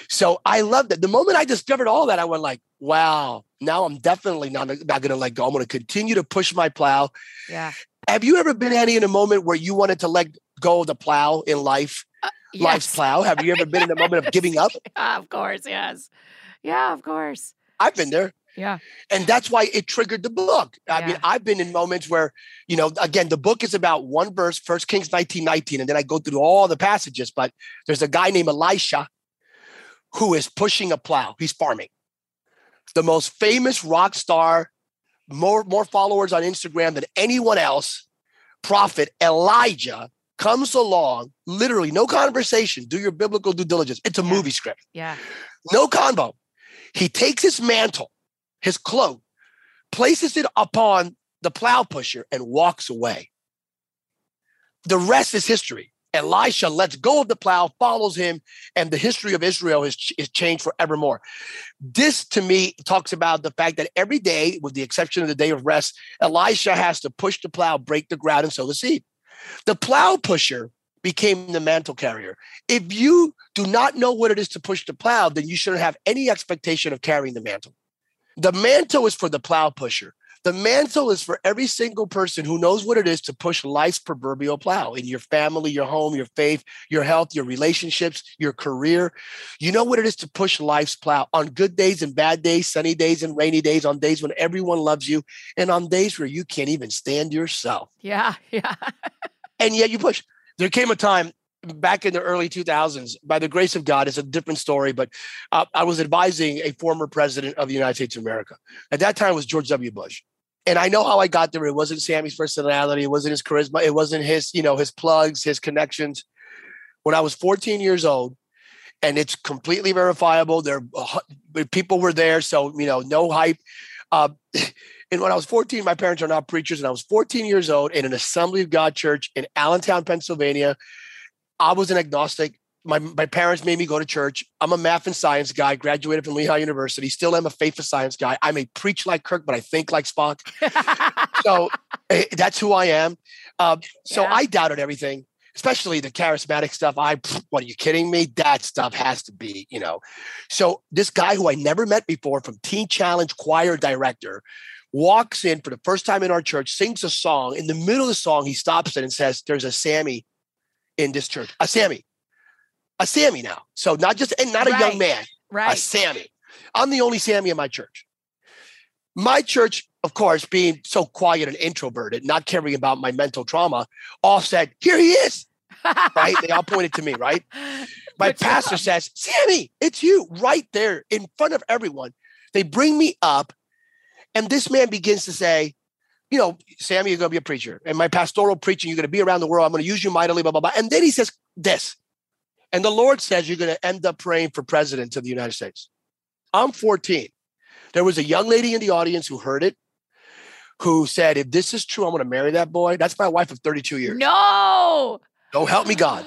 So I love that. The moment I discovered all that, I went like, wow, now I'm definitely not, not going to let go. I'm going to continue to push my plow. Yeah. Have you ever been, Annie, in a moment where you wanted to let go of the plow in life? Uh, Life's plow. Have you ever been in a moment of giving up? Yeah, of course, yes. Yeah, of course. I've been there. Yeah. And that's why it triggered the book. I mean, I've been in moments where, you know, again, the book is about one verse, First Kings 19, 19, and then I go through all the passages, but there's a guy named Elisha who is pushing a plow. He's farming. The most famous rock star, more, more followers on Instagram than anyone else, prophet Elijah comes along, literally no conversation. Do your biblical due diligence. It's a Yeah. movie script. Yeah. No convo. He takes his mantle, his cloak, places it upon the plow pusher, and walks away. The rest is history. Elisha lets go of the plow, follows him, and the history of Israel is, is changed forevermore. This, to me, talks about the fact that every day, with the exception of the day of rest, Elisha has to push the plow, break the ground, and sow the seed. The plow pusher became the mantle carrier. If you do not know what it is to push the plow, then you shouldn't have any expectation of carrying the mantle. The mantle is for the plow pusher. The mantle is for every single person who knows what it is to push life's proverbial plow in your family, your home, your faith, your health, your relationships, your career. You know what it is to push life's plow on good days and bad days, sunny days and rainy days, on days when everyone loves you, and on days where you can't even stand yourself. Yeah, yeah. and yet you push. There came a time back in the early 2000s, by the grace of God, it's a different story, but uh, I was advising a former president of the United States of America. At that time was George W. Bush. And I know how I got there. It wasn't Sammy's personality. It wasn't his charisma. It wasn't his, you know, his plugs, his connections. When I was 14 years old, and it's completely verifiable. There, people were there, so you know, no hype. Uh, and when I was 14, my parents are not preachers, and I was 14 years old in an Assembly of God church in Allentown, Pennsylvania. I was an agnostic. My, my parents made me go to church. I'm a math and science guy, graduated from Lehigh University, still am a faith of science guy. I may preach like Kirk, but I think like Spock. so eh, that's who I am. Uh, so yeah. I doubted everything, especially the charismatic stuff. I, what are you kidding me? That stuff has to be, you know. So this guy who I never met before from Teen Challenge choir director walks in for the first time in our church, sings a song. In the middle of the song, he stops it and says, There's a Sammy in this church. A Sammy. A Sammy now. So not just and not a young man. Right. A Sammy. I'm the only Sammy in my church. My church, of course, being so quiet and introverted, not caring about my mental trauma, all said, Here he is. right? They all pointed to me, right? My Good pastor job. says, Sammy, it's you right there in front of everyone. They bring me up, and this man begins to say, you know, Sammy, you're going to be a preacher. And my pastoral preaching, you're going to be around the world. I'm going to use you mightily, blah, blah, blah. And then he says this. And the Lord says you're going to end up praying for president of the United States. I'm 14. There was a young lady in the audience who heard it, who said, if this is true, I'm going to marry that boy. That's my wife of 32 years. No. Don't help me, God.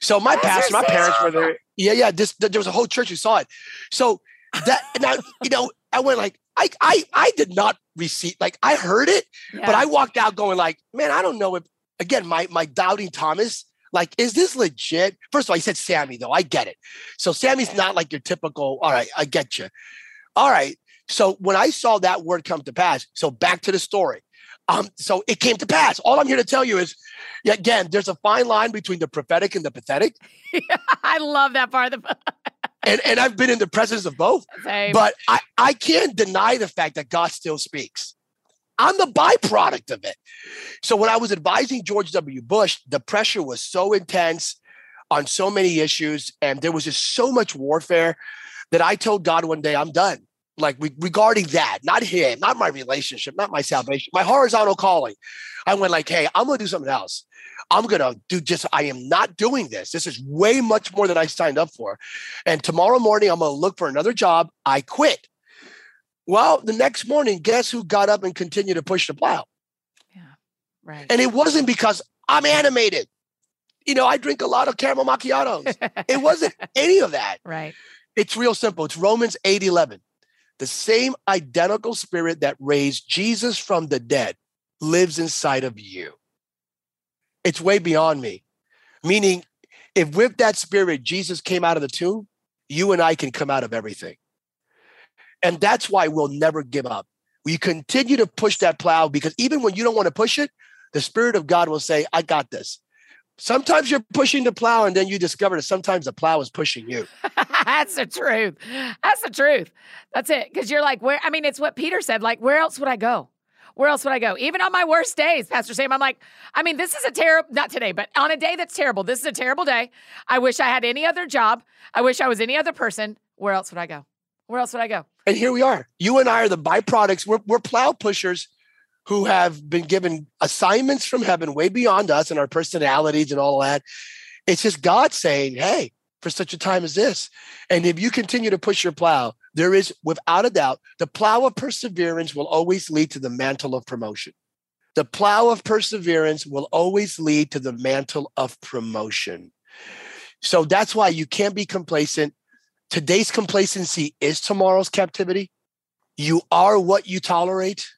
So my pastor, my parents were there. Yeah, yeah. This, there was a whole church who saw it. So that now, you know, I went like, I I I did not receive like I heard it, yeah. but I walked out going like, man, I don't know if again my my doubting Thomas. Like, is this legit? First of all, he said Sammy, though. I get it. So Sammy's not like your typical, all right, I get you. All right. So when I saw that word come to pass, so back to the story. Um, so it came to pass. All I'm here to tell you is, again, there's a fine line between the prophetic and the pathetic. I love that part of the and and I've been in the presence of both. Same. But I, I can't deny the fact that God still speaks. I'm the byproduct of it. So when I was advising George W. Bush, the pressure was so intense on so many issues, and there was just so much warfare that I told God one day, I'm done. Like regarding that, not him, not my relationship, not my salvation, my horizontal calling. I went like, hey, I'm gonna do something else. I'm to do just, I am not doing this. This is way much more than I signed up for. And tomorrow morning, I'm to look for another job. I quit. Well, the next morning, guess who got up and continued to push the plow? Yeah, right. And it wasn't because I'm animated. You know, I drink a lot of caramel macchiatos. it wasn't any of that. Right. It's real simple. It's Romans 8 11. The same identical spirit that raised Jesus from the dead lives inside of you it's way beyond me. Meaning, if with that spirit Jesus came out of the tomb, you and I can come out of everything. And that's why we'll never give up. We continue to push that plow because even when you don't want to push it, the Spirit of God will say, I got this. Sometimes you're pushing the plow, and then you discover that sometimes the plow is pushing you. That's the truth. That's the truth. That's it. Because you're like, where? I mean, it's what Peter said. Like, where else would I go? Where else would I go? Even on my worst days, Pastor Sam, I'm like, I mean, this is a terrible, not today, but on a day that's terrible. This is a terrible day. I wish I had any other job. I wish I was any other person. Where else would I go? Where else would I go? And here we are. You and I are the byproducts. We're, we're plow pushers who have been given assignments from heaven way beyond us and our personalities and all that. It's just God saying, hey, for such a time as this. And if you continue to push your plow, there is, without a doubt, the plow of perseverance will always lead to the mantle of promotion. The plow of perseverance will always lead to the mantle of promotion. So that's why you can't be complacent. Today's complacency is tomorrow's captivity. You are what you tolerate.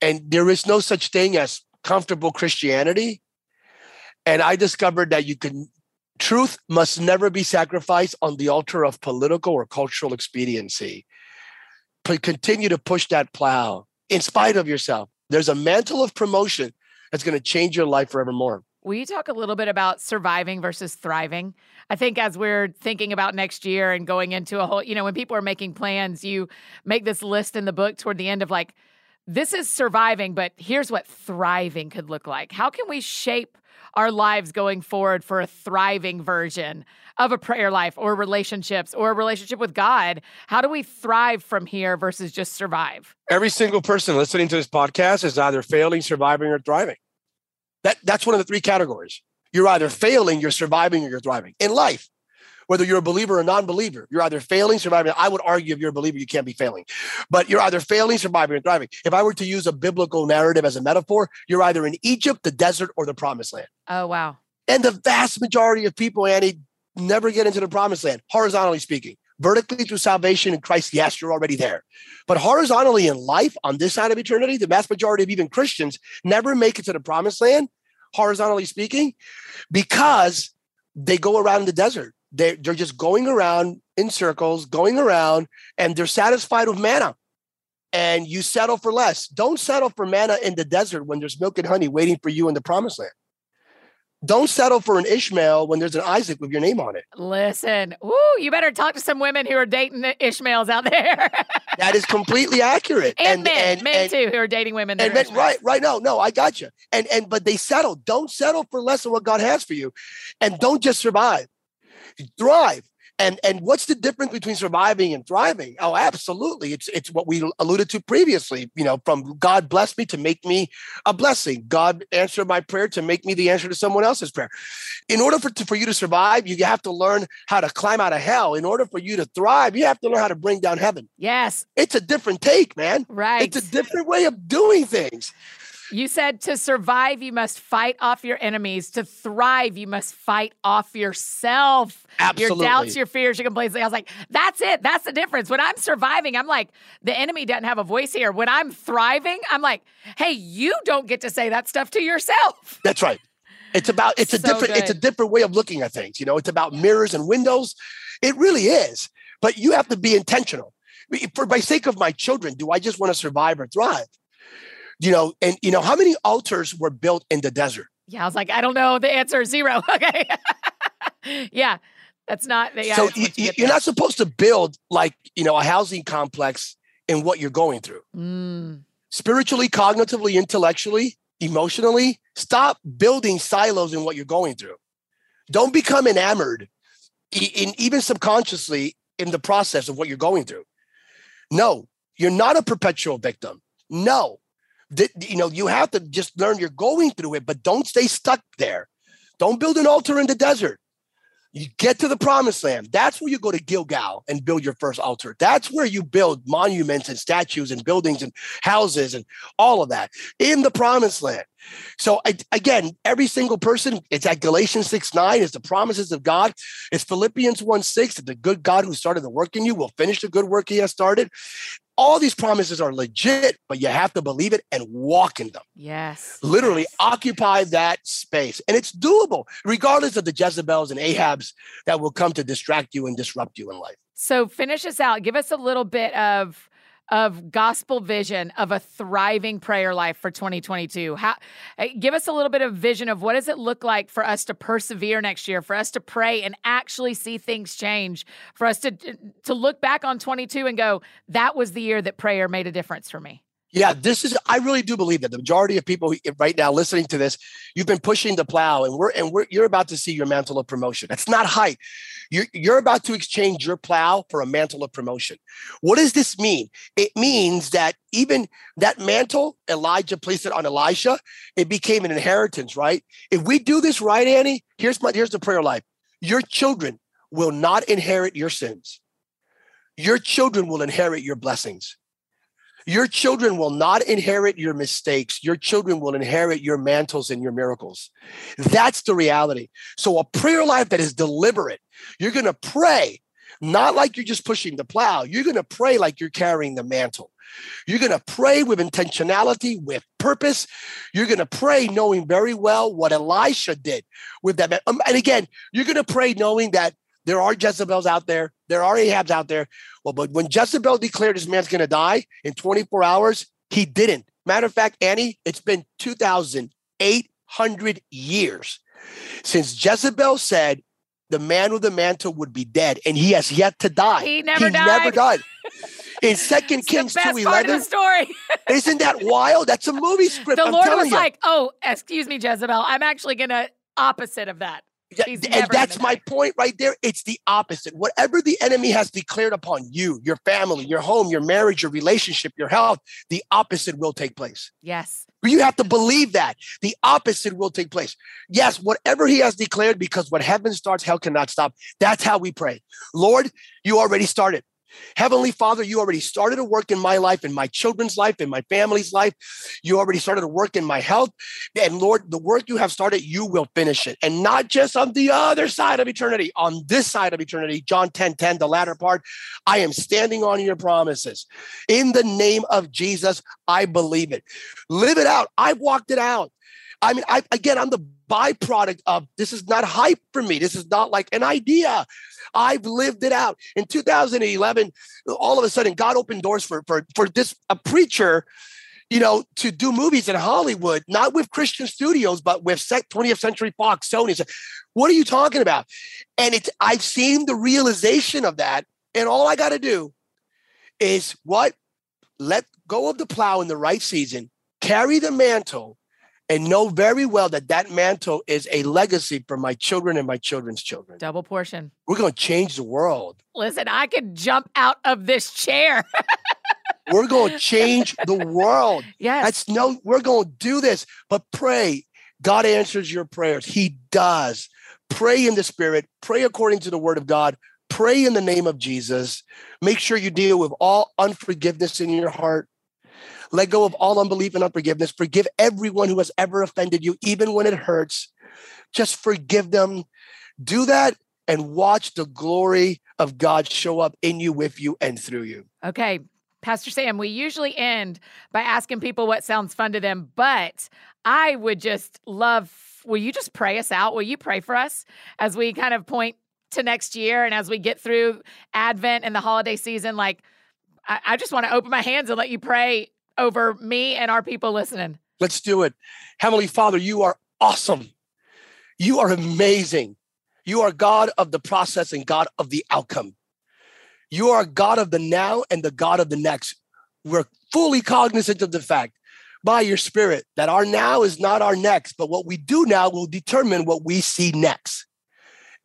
And there is no such thing as comfortable Christianity. And I discovered that you can Truth must never be sacrificed on the altar of political or cultural expediency. But continue to push that plow in spite of yourself. There's a mantle of promotion that's going to change your life forevermore. Will you talk a little bit about surviving versus thriving? I think as we're thinking about next year and going into a whole, you know, when people are making plans, you make this list in the book toward the end of like, this is surviving, but here's what thriving could look like. How can we shape our lives going forward for a thriving version of a prayer life or relationships or a relationship with God? How do we thrive from here versus just survive? Every single person listening to this podcast is either failing, surviving, or thriving. That, that's one of the three categories. You're either failing, you're surviving, or you're thriving in life. Whether you're a believer or non-believer, you're either failing, surviving. I would argue if you're a believer, you can't be failing, but you're either failing, surviving, or thriving. If I were to use a biblical narrative as a metaphor, you're either in Egypt, the desert, or the promised land. Oh, wow. And the vast majority of people, Annie, never get into the promised land, horizontally speaking. Vertically through salvation in Christ, yes, you're already there. But horizontally in life, on this side of eternity, the vast majority of even Christians never make it to the promised land horizontally speaking, because they go around the desert. They're, they're just going around in circles, going around, and they're satisfied with manna. And you settle for less. Don't settle for manna in the desert when there's milk and honey waiting for you in the promised land. Don't settle for an Ishmael when there's an Isaac with your name on it. Listen, ooh, you better talk to some women who are dating Ishmaels out there. that is completely accurate. And, and men, and, men and, too, who are dating women. and men, right, right. No, no, I got you. And and but they settle. Don't settle for less than what God has for you, and don't just survive. Thrive and and what's the difference between surviving and thriving? Oh absolutely. It's it's what we alluded to previously you know from god bless me to make me a blessing. God answered my prayer to make me the answer to someone else's prayer. In order for, to, for you to survive you have to learn how to climb out of hell. In order for you to thrive you have to learn how to bring down heaven. Yes. It's a different take man. Right it's a different way of doing things you said to survive, you must fight off your enemies. To thrive, you must fight off yourself. Absolutely. Your doubts, your fears, your complaints. I was like, that's it. That's the difference. When I'm surviving, I'm like, the enemy doesn't have a voice here. When I'm thriving, I'm like, hey, you don't get to say that stuff to yourself. That's right. It's about it's a so different good. it's a different way of looking at things. You know, it's about mirrors and windows. It really is. But you have to be intentional. For by sake of my children, do I just want to survive or thrive? You know, and you know, how many altars were built in the desert? Yeah, I was like, I don't know. The answer is zero. Okay. yeah. That's not yeah, so you, are not supposed to build like you know a housing complex in what you're going through. Mm. Spiritually, cognitively, intellectually, emotionally, stop building silos in what you're going through. Don't become enamored, in, even subconsciously, in the process of what you're going through. No, you're not a perpetual victim. No, you know, you have to just learn you're going through it, but don't stay stuck there. Don't build an altar in the desert. You get to the promised land. That's where you go to Gilgal and build your first altar. That's where you build monuments and statues and buildings and houses and all of that in the promised land. So I, again, every single person, it's at Galatians 6 9, it's the promises of God. It's Philippians 1 6, that the good God who started the work in you will finish the good work he has started all these promises are legit, but you have to believe it and walk in them. Yes. Literally yes. occupy that space. And it's doable, regardless of the Jezebels and Ahabs that will come to distract you and disrupt you in life. So finish us out. Give us a little bit of of gospel vision of a thriving prayer life for 2022 how eh, give us a little bit of vision of what does it look like for us to persevere next year for us to pray and actually see things change for us to to look back on 22 and go that was the year that prayer made a difference for me yeah, this is. I really do believe that the majority of people right now listening to this, you've been pushing the plow, and we're and we're you're about to see your mantle of promotion. That's not height. You're you're about to exchange your plow for a mantle of promotion. What does this mean? It means that even that mantle, Elijah placed it on Elisha. It became an inheritance, right? If we do this right, Annie, here's my here's the prayer life. Your children will not inherit your sins. Your children will inherit your blessings. Your children will not inherit your mistakes. Your children will inherit your mantles and your miracles. That's the reality. So, a prayer life that is deliberate, you're going to pray, not like you're just pushing the plow. You're going to pray like you're carrying the mantle. You're going to pray with intentionality, with purpose. You're going to pray knowing very well what Elisha did with that. Um, and again, you're going to pray knowing that there are Jezebels out there. There are Ahabs out there. Well, but when Jezebel declared this man's going to die in 24 hours, He didn't. Matter of fact, Annie, it's been 2,800 years since Jezebel said the man with the mantle would be dead, and he has yet to die. He never he died. Never died. In Second Kings two best part of the story. isn't that wild? That's a movie script. the Lord was you. like, "Oh, excuse me, Jezebel. I'm actually gonna opposite of that." He's and that's my die. point right there. It's the opposite. Whatever the enemy has declared upon you, your family, your home, your marriage, your relationship, your health, the opposite will take place. Yes. You have to believe that the opposite will take place. Yes, whatever he has declared, because when heaven starts, hell cannot stop. That's how we pray. Lord, you already started. Heavenly Father, you already started a work in my life, in my children's life, in my family's life. You already started a work in my health. And Lord, the work you have started, you will finish it. And not just on the other side of eternity, on this side of eternity, John 10 10, the latter part, I am standing on your promises. In the name of Jesus, I believe it. Live it out. I've walked it out. I mean, I again, I'm the byproduct of this is not hype for me. This is not like an idea. I've lived it out. In 2011, all of a sudden, God opened doors for for for this a preacher, you know, to do movies in Hollywood, not with Christian studios, but with 20th Century Fox, Sony. So, what are you talking about? And it's I've seen the realization of that, and all I got to do is what let go of the plow in the right season, carry the mantle, and know very well that that mantle is a legacy for my children and my children's children. Double portion. We're going to change the world. Listen, I could jump out of this chair. We're going to change the world. yes. That's no, we're going to do this, but pray. God answers your prayers. He does. Pray in the spirit, pray according to the word of God, pray in the name of Jesus. Make sure you deal with all unforgiveness in your heart. Let go of all unbelief and unforgiveness. Forgive everyone who has ever offended you, even when it hurts. Just forgive them. Do that and watch the glory of God show up in you, with you, and through you. Okay, Pastor Sam, we usually end by asking people what sounds fun to them, but I would just love, will you just pray us out? Will you pray for us as we kind of point to next year and as we get through Advent and the holiday season? Like, I, I just want to open my hands and let you pray over me and our people listening. Let's do it. Heavenly Father, you are awesome. You are amazing. You are God of the process and God of the outcome. You are God of the now and the God of the next. We're fully cognizant of the fact by your spirit that our now is not our next, but what we do now will determine what we see next.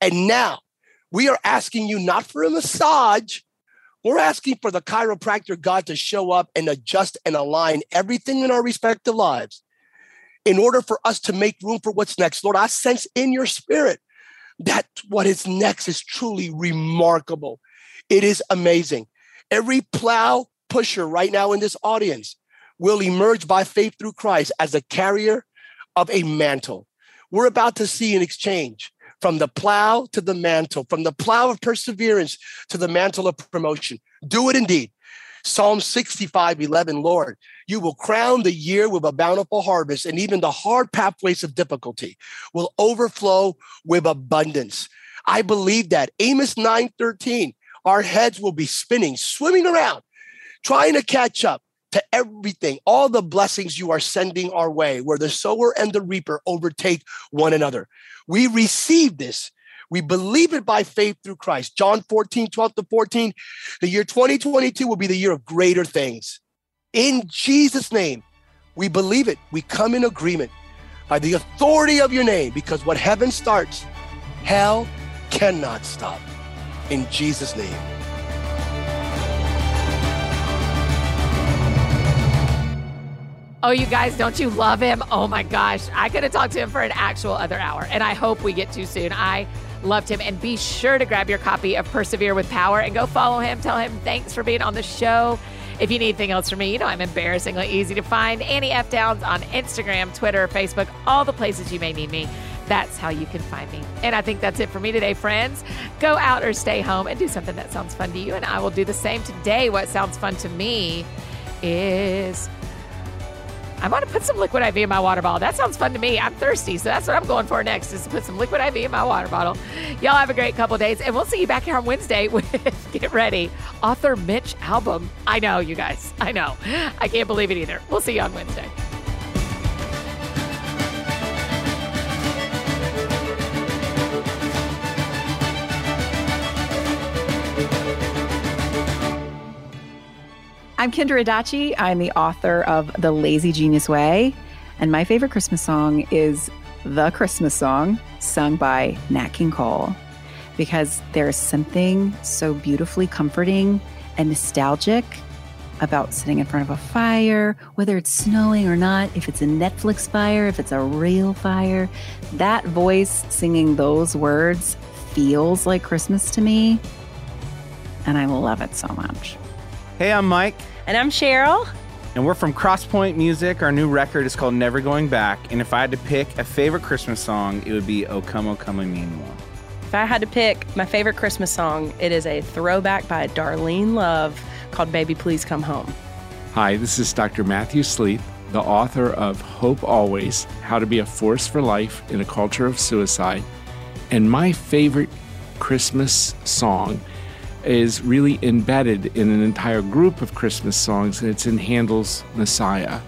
And now we are asking you not for a massage, we're asking for the chiropractor God to show up and adjust and align everything in our respective lives in order for us to make room for what's next. Lord, I sense in your spirit that what is next is truly remarkable. It is amazing. Every plow pusher right now in this audience will emerge by faith through Christ as a carrier of a mantle. We're about to see an exchange from the plow to the mantle, from the plow of perseverance to the mantle of promotion. Do it indeed. Psalm 65 11, Lord, you will crown the year with a bountiful harvest, and even the hard pathways of difficulty will overflow with abundance. I believe that. Amos 9 13, our heads will be spinning, swimming around, trying to catch up to everything, all the blessings you are sending our way, where the sower and the reaper overtake one another. We receive this. We believe it by faith through Christ. John 14, 12 to 14. The year 2022 will be the year of greater things. In Jesus' name, we believe it. We come in agreement by the authority of your name because what heaven starts, hell cannot stop. In Jesus' name. Oh, you guys, don't you love him? Oh my gosh. I could have talked to him for an actual other hour, and I hope we get to soon. I loved him. And be sure to grab your copy of Persevere with Power and go follow him. Tell him thanks for being on the show. If you need anything else from me, you know I'm embarrassingly easy to find. Annie F. Downs on Instagram, Twitter, Facebook, all the places you may need me. That's how you can find me. And I think that's it for me today, friends. Go out or stay home and do something that sounds fun to you. And I will do the same today. What sounds fun to me is I want to put some liquid IV in my water bottle. That sounds fun to me. I'm thirsty, so that's what I'm going for next is to put some liquid IV in my water bottle. Y'all have a great couple days, and we'll see you back here on Wednesday with Get Ready, author Mitch Albom. I know, you guys. I know. I can't believe it either. We'll see you on Wednesday. I'm Kendra Adachi. I'm the author of The Lazy Genius Way. And my favorite Christmas song is The Christmas Song, sung by Nat King Cole, because there is something so beautifully comforting and nostalgic about sitting in front of a fire, whether it's snowing or not, if it's a Netflix fire, if it's a real fire. That voice singing those words feels like Christmas to me. And I love it so much. Hey, I'm Mike. And I'm Cheryl. And we're from Crosspoint Music. Our new record is called Never Going Back. And if I had to pick a favorite Christmas song, it would be O Come, O Come Emmanuel. If I had to pick my favorite Christmas song, it is a throwback by Darlene Love called Baby Please Come Home. Hi, this is Dr. Matthew Sleeth, the author of Hope Always How to Be a Force for Life in a Culture of Suicide. And my favorite Christmas song is really embedded in an entire group of Christmas songs, and it's in Handel's Messiah.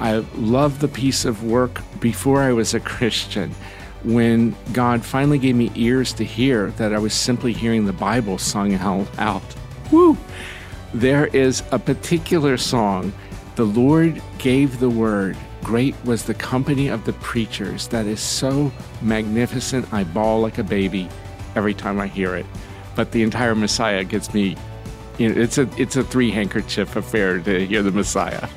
I love the piece of work before I was a Christian when God finally gave me ears to hear that I was simply hearing the Bible sung out. Woo! There is a particular song, The Lord Gave the Word. Great was the company of the preachers. That is so magnificent. I bawl like a baby every time I hear it but the entire Messiah gets me. You know, it's a it's a three handkerchief affair to hear the Messiah.